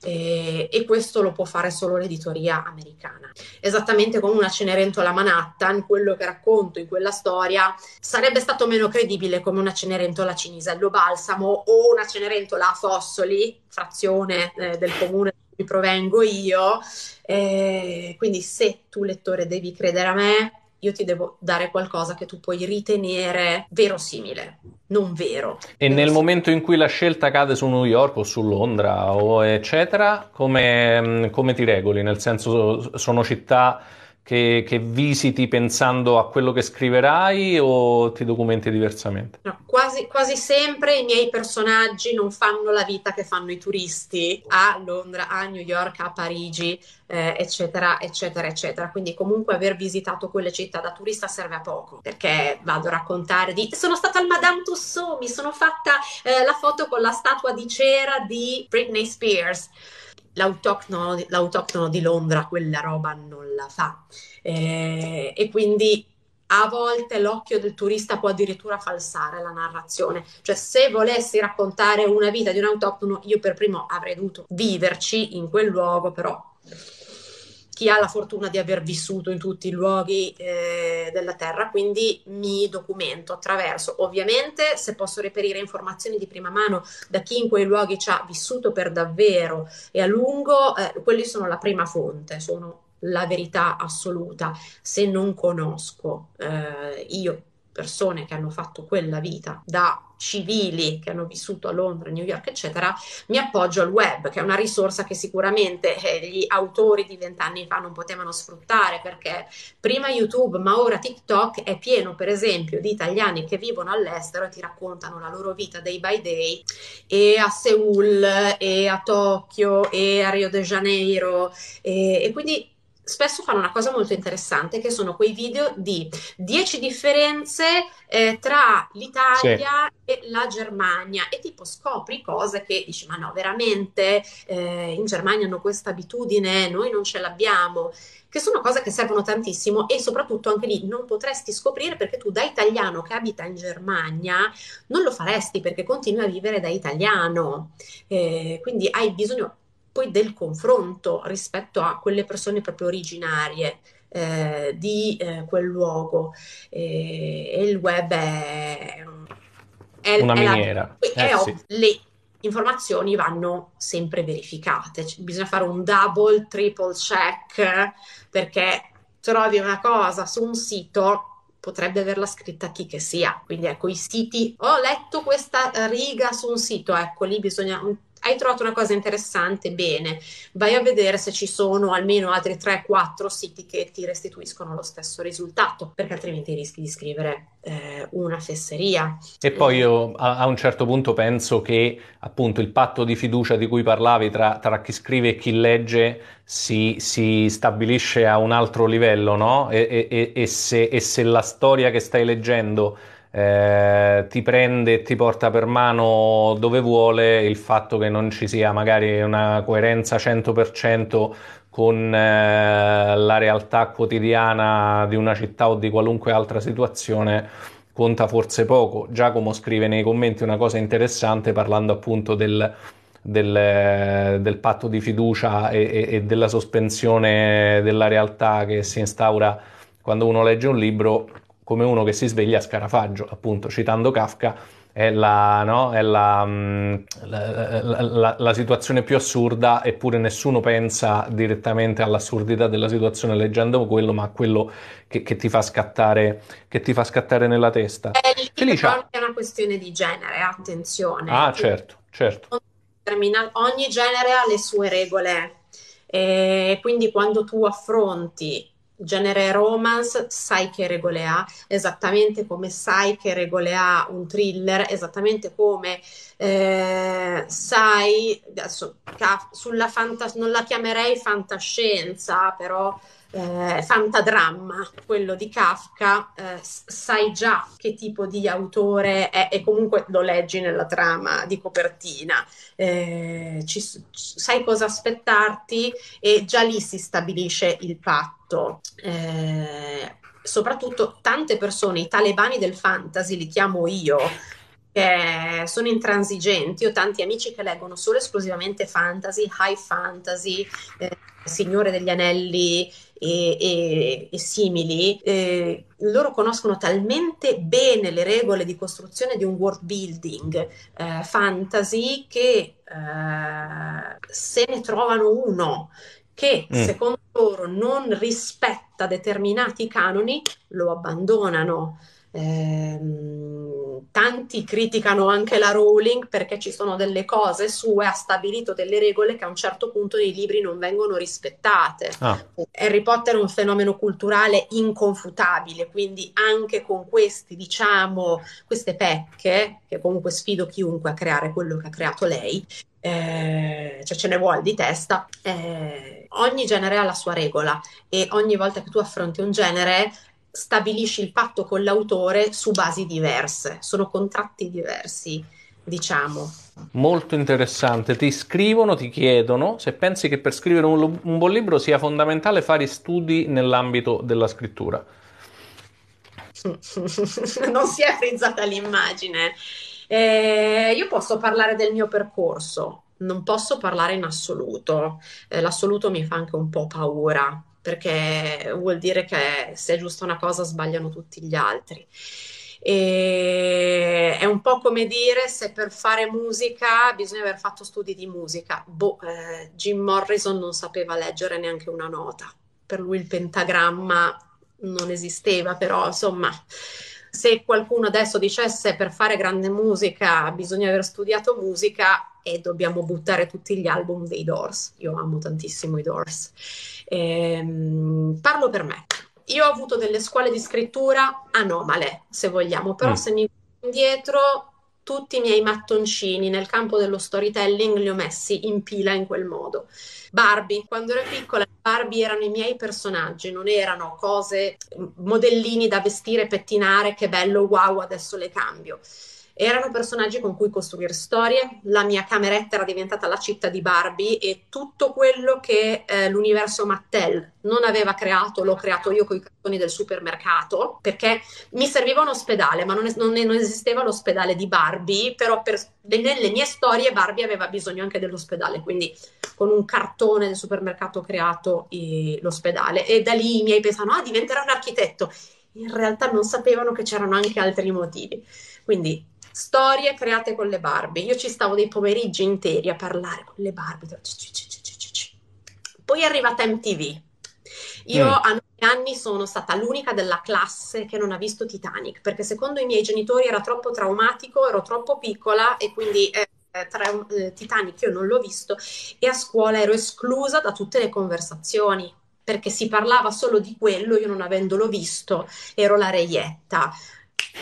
Speaker 2: eh, e questo lo può fare solo l'editoria americana. Esattamente come una Cenerentola Manhattan, quello che racconto in quella storia sarebbe stato meno credibile come una Cenerentola Cinisello Balsamo o una Cenerentola a Fossoli, frazione eh, del comune provengo io. Eh, quindi se tu lettore devi credere a me, io ti devo dare qualcosa che tu puoi ritenere verosimile, non vero.
Speaker 1: E nel momento in cui la scelta cade su New York o su Londra o eccetera, come, come ti regoli? Nel senso sono città che, che, visiti pensando a quello che scriverai o ti documenti diversamente?
Speaker 2: No, quasi, quasi, sempre i miei personaggi non fanno la vita che fanno i turisti a Londra, a New York, a Parigi, eh, eccetera, eccetera, eccetera. Quindi comunque aver visitato quelle città da turista serve a poco, perché vado a raccontare di... Sono stata al Madame Tussauds, mi sono fatta eh, la foto con la statua di cera di Britney Spears l'autoctono, l'autoctono di Londra quella roba non la fa. Eh, e quindi a volte l'occhio del turista può addirittura falsare la narrazione. Cioè, se volessi raccontare una vita di un autoctono, io per primo avrei dovuto viverci in quel luogo, però chi ha la fortuna di aver vissuto in tutti i luoghi eh, della Terra, quindi mi documento attraverso, ovviamente se posso reperire informazioni di prima mano da chi in quei luoghi ci ha vissuto per davvero e a lungo, eh, quelli sono la prima fonte, sono la verità assoluta. Se non conosco eh, io persone che hanno fatto quella vita da civili che hanno vissuto a Londra, New York, eccetera, mi appoggio al web, che è una risorsa che sicuramente eh, gli autori di vent'anni fa non potevano sfruttare perché prima YouTube, ma ora TikTok è pieno, per esempio, di italiani che vivono all'estero e ti raccontano la loro vita day by day e a Seoul e a Tokyo e a Rio de Janeiro e, e quindi spesso fanno una cosa molto interessante che sono quei video di 10 differenze eh, tra l'Italia sì. e la Germania. E tipo scopri cose che dici ma no veramente? Eh, in Germania hanno questa abitudine noi non ce l'abbiamo. Che sono cose che servono tantissimo e soprattutto anche lì non potresti scoprire perché tu da italiano che abita in Germania non lo faresti perché continui a vivere da italiano. Eh, quindi hai bisogno poi del confronto rispetto a quelle persone proprio originarie eh, di eh, quel luogo e, e, il web è,
Speaker 1: è una è miniera.
Speaker 2: La, è, sì. le informazioni vanno sempre verificate, cioè, bisogna fare un double, triple check perché trovi una cosa su un sito potrebbe averla scritta chi che sia. Quindi ecco, i siti, ho letto questa riga su un sito, ecco, lì bisogna hai trovato una cosa interessante, bene, vai a vedere se ci sono almeno altri 3-4 siti che ti restituiscono lo stesso risultato, perché altrimenti rischi di scrivere eh, una fesseria.
Speaker 1: E poi io a, a, un certo punto penso che appunto il patto di fiducia di cui parlavi tra, tra chi scrive e chi legge si, si, stabilisce a un altro livello, no? E, e, e, se, e se la storia che stai leggendo eh, ti prende e ti porta per mano dove vuole, il fatto che non ci sia magari una coerenza 100% con eh, la realtà quotidiana di una città o di qualunque altra situazione conta forse poco. Giacomo scrive nei commenti una cosa interessante parlando appunto del, del, del patto di fiducia e, e, e della sospensione della realtà che si instaura quando uno legge un libro come uno che si sveglia a Scarafaggio, appunto, citando Kafka, è, la, no? è la, mm, la, la, la, situazione più assurda, eppure nessuno pensa direttamente all'assurdità della situazione leggendo quello, ma a quello che, che, ti, fa scattare, che ti fa scattare nella testa.
Speaker 2: È, Felicia. è una questione di genere, attenzione.
Speaker 1: Ah, certo, certo.
Speaker 2: Ogni genere ha le sue regole. E quindi quando tu affronti genere romance, sai che regole ha, esattamente come sai che regole ha un thriller, esattamente come eh, sai, adesso sulla fantas- non la chiamerei fantascienza, però eh, fantadramma, quello di Kafka, eh, sai già che tipo di autore è e comunque lo leggi nella trama di copertina, eh, ci, sai cosa aspettarti e già lì si stabilisce il patto. Eh, soprattutto tante persone, i talebani del fantasy, li chiamo io, che sono intransigenti. Ho tanti amici che leggono solo esclusivamente fantasy, high fantasy, eh, Signore degli Anelli e, e, e simili. Eh, loro conoscono talmente bene le regole di costruzione di un world building eh, fantasy che eh, se ne trovano uno che mm. secondo loro non rispetta determinati canoni, lo abbandonano. Ehm, tanti criticano anche la Rowling perché ci sono delle cose sue, ha stabilito delle regole che a un certo punto nei libri non vengono rispettate. Ah. Harry Potter è un fenomeno culturale inconfutabile, quindi anche con questi, diciamo, queste pecche, che comunque sfido chiunque a creare quello che ha creato lei, eh, cioè ce ne vuole di testa, eh, ogni genere ha la sua regola e ogni volta che tu affronti un genere stabilisci il patto con l'autore su basi diverse, sono contratti diversi, diciamo.
Speaker 1: Molto interessante, ti scrivono, ti chiedono se pensi che per scrivere un, un buon libro sia fondamentale fare studi nell'ambito della scrittura.
Speaker 2: non si è frizzata l'immagine. Eh, io posso parlare del mio percorso, non posso parlare in assoluto. Eh, l'assoluto mi fa anche un po' paura perché vuol dire che se è giusta una cosa sbagliano tutti gli altri. E è un po' come dire se per fare musica bisogna aver fatto studi di musica. Boh, eh, Jim Morrison non sapeva leggere neanche una nota, per lui il pentagramma non esisteva, però insomma se qualcuno adesso dicesse per fare grande musica bisogna aver studiato musica e dobbiamo buttare tutti gli album dei Doors. Io amo tantissimo i Doors. Ehm, parlo per me. Io ho avuto delle scuole di scrittura anomale, se vogliamo, però mm. se mi indietro tutti i miei mattoncini nel campo dello storytelling li ho messi in pila in quel modo. Barbie, quando ero piccola, Barbie erano i miei personaggi, non erano cose, modellini da vestire, pettinare, che bello, wow, adesso le cambio. Erano personaggi con cui costruire storie, la mia cameretta era diventata la città di Barbie e tutto quello che eh, l'universo Mattel non aveva creato, l'ho creato io con i cartoni del supermercato, perché mi serviva un ospedale, ma non, es- non, non esisteva l'ospedale di Barbie, però per, nelle mie storie Barbie aveva bisogno anche dell'ospedale, quindi con un cartone del supermercato ho creato eh, l'ospedale e da lì i miei pensano, ah diventerà un architetto. In realtà non sapevano che c'erano anche altri motivi. Quindi storie create con le Barbie. Io ci stavo dei pomeriggi interi a parlare con le Barbie. Poi è arrivata MTV. Io mm. a nove anni sono stata l'unica della classe che non ha visto Titanic, perché secondo i miei genitori era troppo traumatico, ero troppo piccola e quindi eh, tra, eh, Titanic io non l'ho visto e a scuola ero esclusa da tutte le conversazioni perché si parlava solo di quello, io non avendolo visto ero la reietta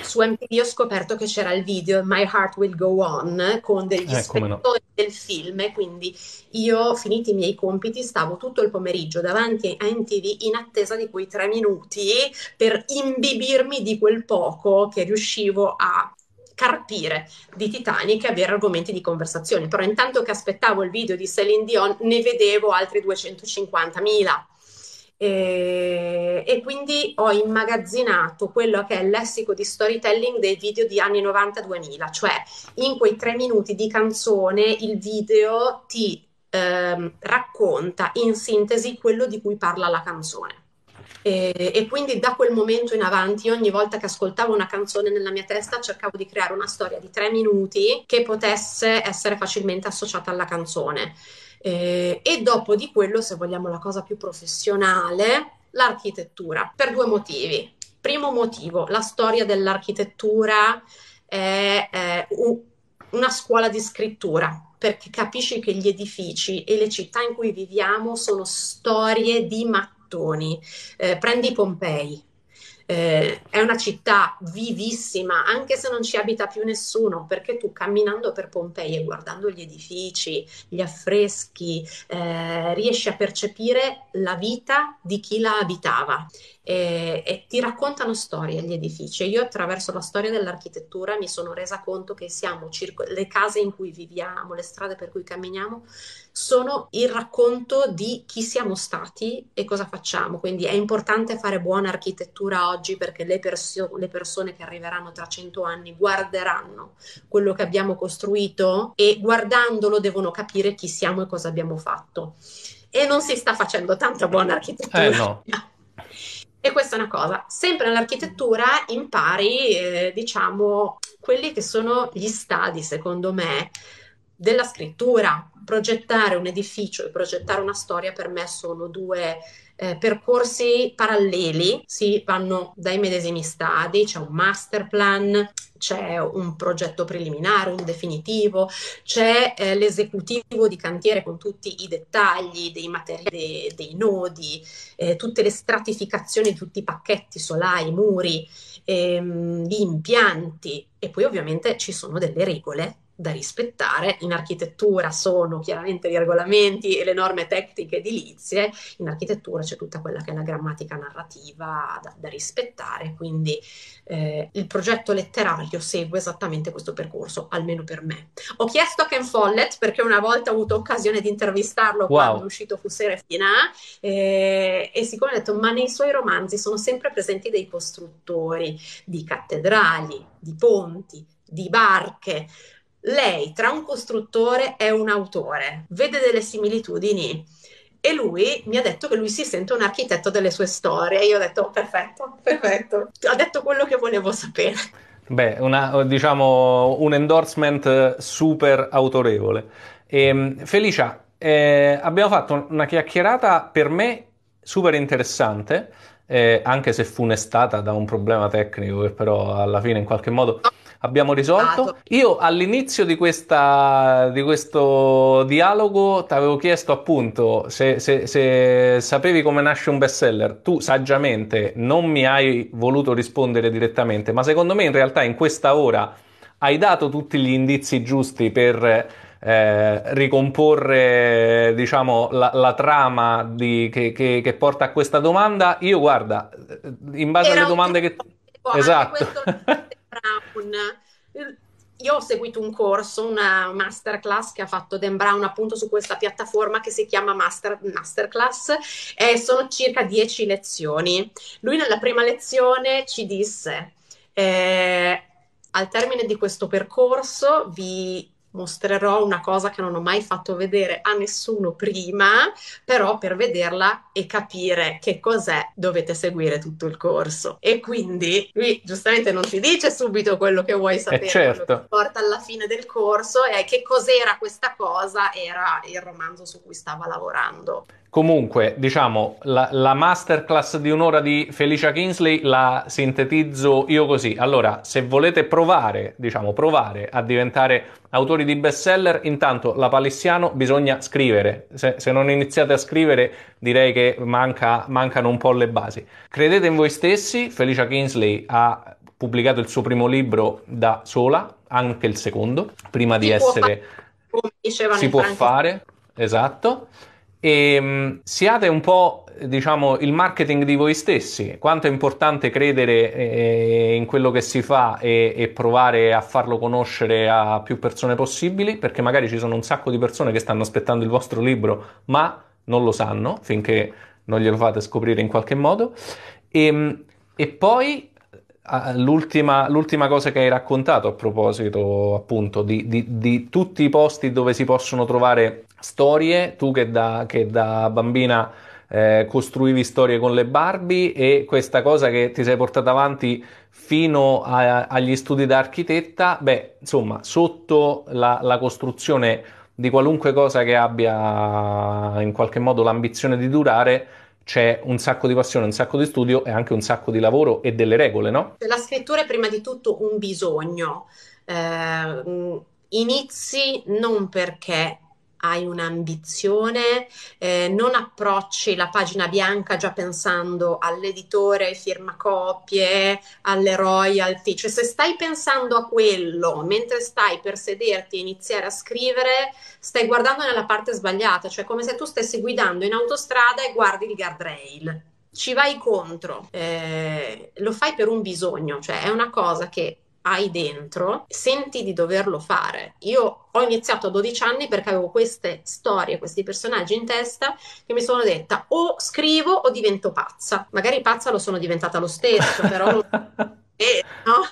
Speaker 2: su MTV ho scoperto che c'era il video My Heart Will Go On con degli eh, spettatori no. del film quindi io finiti i miei compiti stavo tutto il pomeriggio davanti a MTV in attesa di quei tre minuti per imbibirmi di quel poco che riuscivo a carpire di Titanic e avere argomenti di conversazione però intanto che aspettavo il video di Celine Dion ne vedevo altri 250.000 e, quindi ho immagazzinato quello che è il lessico di storytelling dei video di anni 90-2000, cioè in quei tre minuti di canzone il video ti ehm, racconta in sintesi quello di cui parla la canzone. E, e, quindi da quel momento in avanti, ogni volta che ascoltavo una canzone nella mia testa, cercavo di creare una storia di tre minuti che potesse essere facilmente associata alla canzone. Eh, e dopo di quello, se vogliamo la cosa più professionale, l'architettura, per due motivi. Primo motivo, la storia dell'architettura è, è un, una scuola di scrittura, perché capisci che gli edifici e le città in cui viviamo sono storie di mattoni. Eh, prendi Pompei, eh, una città vivissima, anche se non ci abita più nessuno, perché tu camminando per Pompei e guardando gli edifici, gli affreschi, eh, riesci a percepire la vita di chi la abitava e, e, ti raccontano storie gli edifici. Io attraverso la storia dell'architettura mi sono resa conto che siamo circo- le case in cui viviamo, le strade per cui camminiamo, sono il racconto di chi siamo stati e cosa facciamo. Quindi è importante fare buona architettura oggi perché le, perso- le persone che arriveranno tra cento anni guarderanno quello che abbiamo costruito e guardandolo devono capire chi siamo e cosa abbiamo fatto. E non si sta facendo tanta buona architettura.
Speaker 1: Eh no.
Speaker 2: E questa è una cosa. Sempre nell'architettura impari, eh, diciamo, quelli che sono gli stadi, secondo me, della scrittura. Progettare un edificio e progettare una storia per me sono due eh, percorsi paralleli, si vanno dai medesimi stadi, c'è un master plan, c'è un progetto preliminare, un definitivo, c'è eh, l'esecutivo di cantiere con tutti i dettagli dei materiali, dei, nodi, eh, tutte le stratificazioni, tutti i pacchetti solai, muri, ehm, gli impianti e poi ovviamente ci sono delle regole da rispettare. In architettura sono chiaramente i regolamenti e le norme tecniche edilizie, in architettura c'è tutta quella che è la grammatica narrativa da, da rispettare, quindi eh, il progetto letterario segue esattamente questo percorso, almeno per me. Ho chiesto a Ken Follett, perché una volta ho avuto occasione di intervistarlo wow. quando è uscito Fu Serafina, eh, e siccome ho detto, ma nei suoi romanzi sono sempre presenti dei costruttori di cattedrali, di ponti, di barche, lei tra un costruttore e un autore vede delle similitudini e lui mi ha detto che lui si sente un architetto delle sue storie. Io ho detto perfetto, perfetto, ha detto quello che volevo sapere.
Speaker 1: Beh, una, diciamo un endorsement super autorevole. E, ehm, Felicia, eh, abbiamo fatto una chiacchierata per me super interessante, eh, anche se funestata da un problema tecnico che però alla fine in qualche modo abbiamo risolto. Io all'inizio di, questa, di questo dialogo ti avevo chiesto appunto se, se, se, sapevi come nasce un bestseller. Tu saggiamente non mi hai voluto rispondere direttamente, ma secondo me in realtà in questa ora hai dato tutti gli indizi giusti per eh, ricomporre diciamo la, la trama di, che, che, che, porta a questa domanda. Io guarda, in base Era alle domande che... Esatto.
Speaker 2: Brown. Io ho seguito un corso, una masterclass che ha fatto Dan Brown appunto su questa piattaforma che si chiama Master, Masterclass e sono circa 10 lezioni. Lui nella prima lezione ci disse, eh, al termine di questo percorso vi mostrerò una cosa che non ho mai fatto vedere a nessuno prima, però per vederla e capire che cos'è dovete seguire tutto il corso. E quindi lui giustamente non ti dice subito quello che vuoi sapere,
Speaker 1: eh certo. quello
Speaker 2: che porta alla fine del corso e che cos'era questa cosa, era il romanzo su cui stava lavorando.
Speaker 1: Comunque, diciamo, la, la, masterclass di un'ora di Felicia Kingsley la sintetizzo io così. Allora, se volete provare, diciamo, provare a diventare autori di bestseller, intanto la Palissiano bisogna scrivere. Se, se non iniziate a scrivere, direi che manca, mancano un po' le basi. Credete in voi stessi, Felicia Kingsley ha pubblicato il suo primo libro da sola, anche il secondo, prima si di essere... Fare, si può fare, esatto e ehm, siate un po' diciamo il marketing di voi stessi. Quanto è importante credere eh, in quello che si fa e, e, provare a farlo conoscere a più persone possibili perché magari ci sono un sacco di persone che stanno aspettando il vostro libro ma non lo sanno finché non glielo fate scoprire in qualche modo. E, ehm, e poi L'ultima, l'ultima, cosa che hai raccontato a proposito appunto di, di, di, tutti i posti dove si possono trovare storie, tu che da, che da bambina eh, costruivi storie con le Barbie e questa cosa che ti sei portata avanti fino a, agli studi da architetta, beh, insomma, sotto la, la costruzione di qualunque cosa che abbia in qualche modo l'ambizione di durare, c'è un sacco di passione, un sacco di studio e anche un sacco di lavoro e delle regole, no?
Speaker 2: La scrittura è prima di tutto un bisogno. Eh, inizi non perché hai un'ambizione, eh, non approcci la pagina bianca già pensando all'editore, ai firmacopie, alle royalty, cioè se stai pensando a quello mentre stai per sederti e iniziare a scrivere, stai guardando nella parte sbagliata, cioè come se tu stessi guidando in autostrada e guardi il guardrail. Ci vai contro, eh, lo fai per un bisogno, cioè è una cosa che hai dentro, senti di doverlo fare. Io ho iniziato a 12 anni perché avevo queste storie, questi personaggi in testa che mi sono detta o scrivo o divento pazza. Magari pazza lo sono diventata lo stesso, però... eh, no?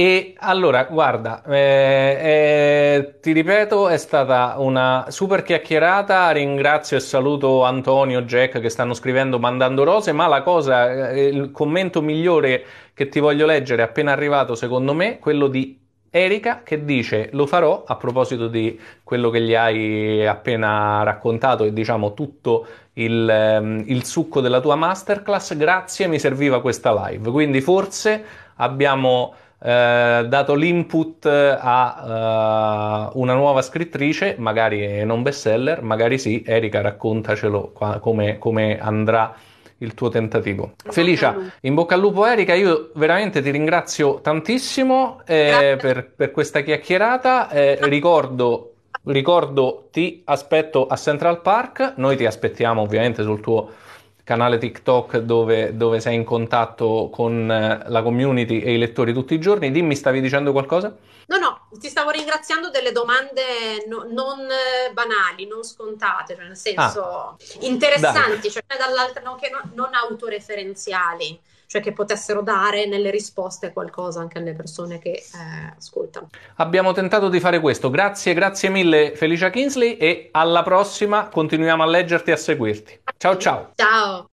Speaker 1: E allora, guarda, eh, eh, ti ripeto, è stata una super chiacchierata. Ringrazio e saluto Antonio, Jack che stanno scrivendo mandando rose. Ma la cosa, eh, il commento migliore che ti voglio leggere appena arrivato, secondo me, quello di Erika che dice: Lo farò a proposito di quello che gli hai appena raccontato e diciamo tutto il, ehm, il succo della tua masterclass. Grazie, mi serviva questa live. Quindi forse abbiamo eh, dato l'input a uh, una nuova scrittrice, magari non bestseller, magari sì, Erika raccontacelo qua, come, come andrà il tuo tentativo. Felicia, in bocca al lupo Erika, io veramente ti ringrazio tantissimo eh, per, per, questa chiacchierata, eh, ricordo, ricordo ti aspetto a Central Park, noi ti aspettiamo ovviamente sul tuo canale TikTok dove, dove sei in contatto con eh, la community e i lettori tutti i giorni. Dimmi, stavi dicendo qualcosa?
Speaker 2: No, no, ti stavo ringraziando delle domande no, non eh, banali, non scontate, cioè nel senso ah, interessanti, dai. cioè dall'altra no, che no, non autoreferenziali cioè che potessero dare nelle risposte qualcosa anche alle persone che eh, ascoltano.
Speaker 1: Abbiamo tentato di fare questo. Grazie, grazie mille Felicia Kinsley e alla prossima continuiamo a leggerti e a seguirti. Ciao ciao.
Speaker 2: Ciao.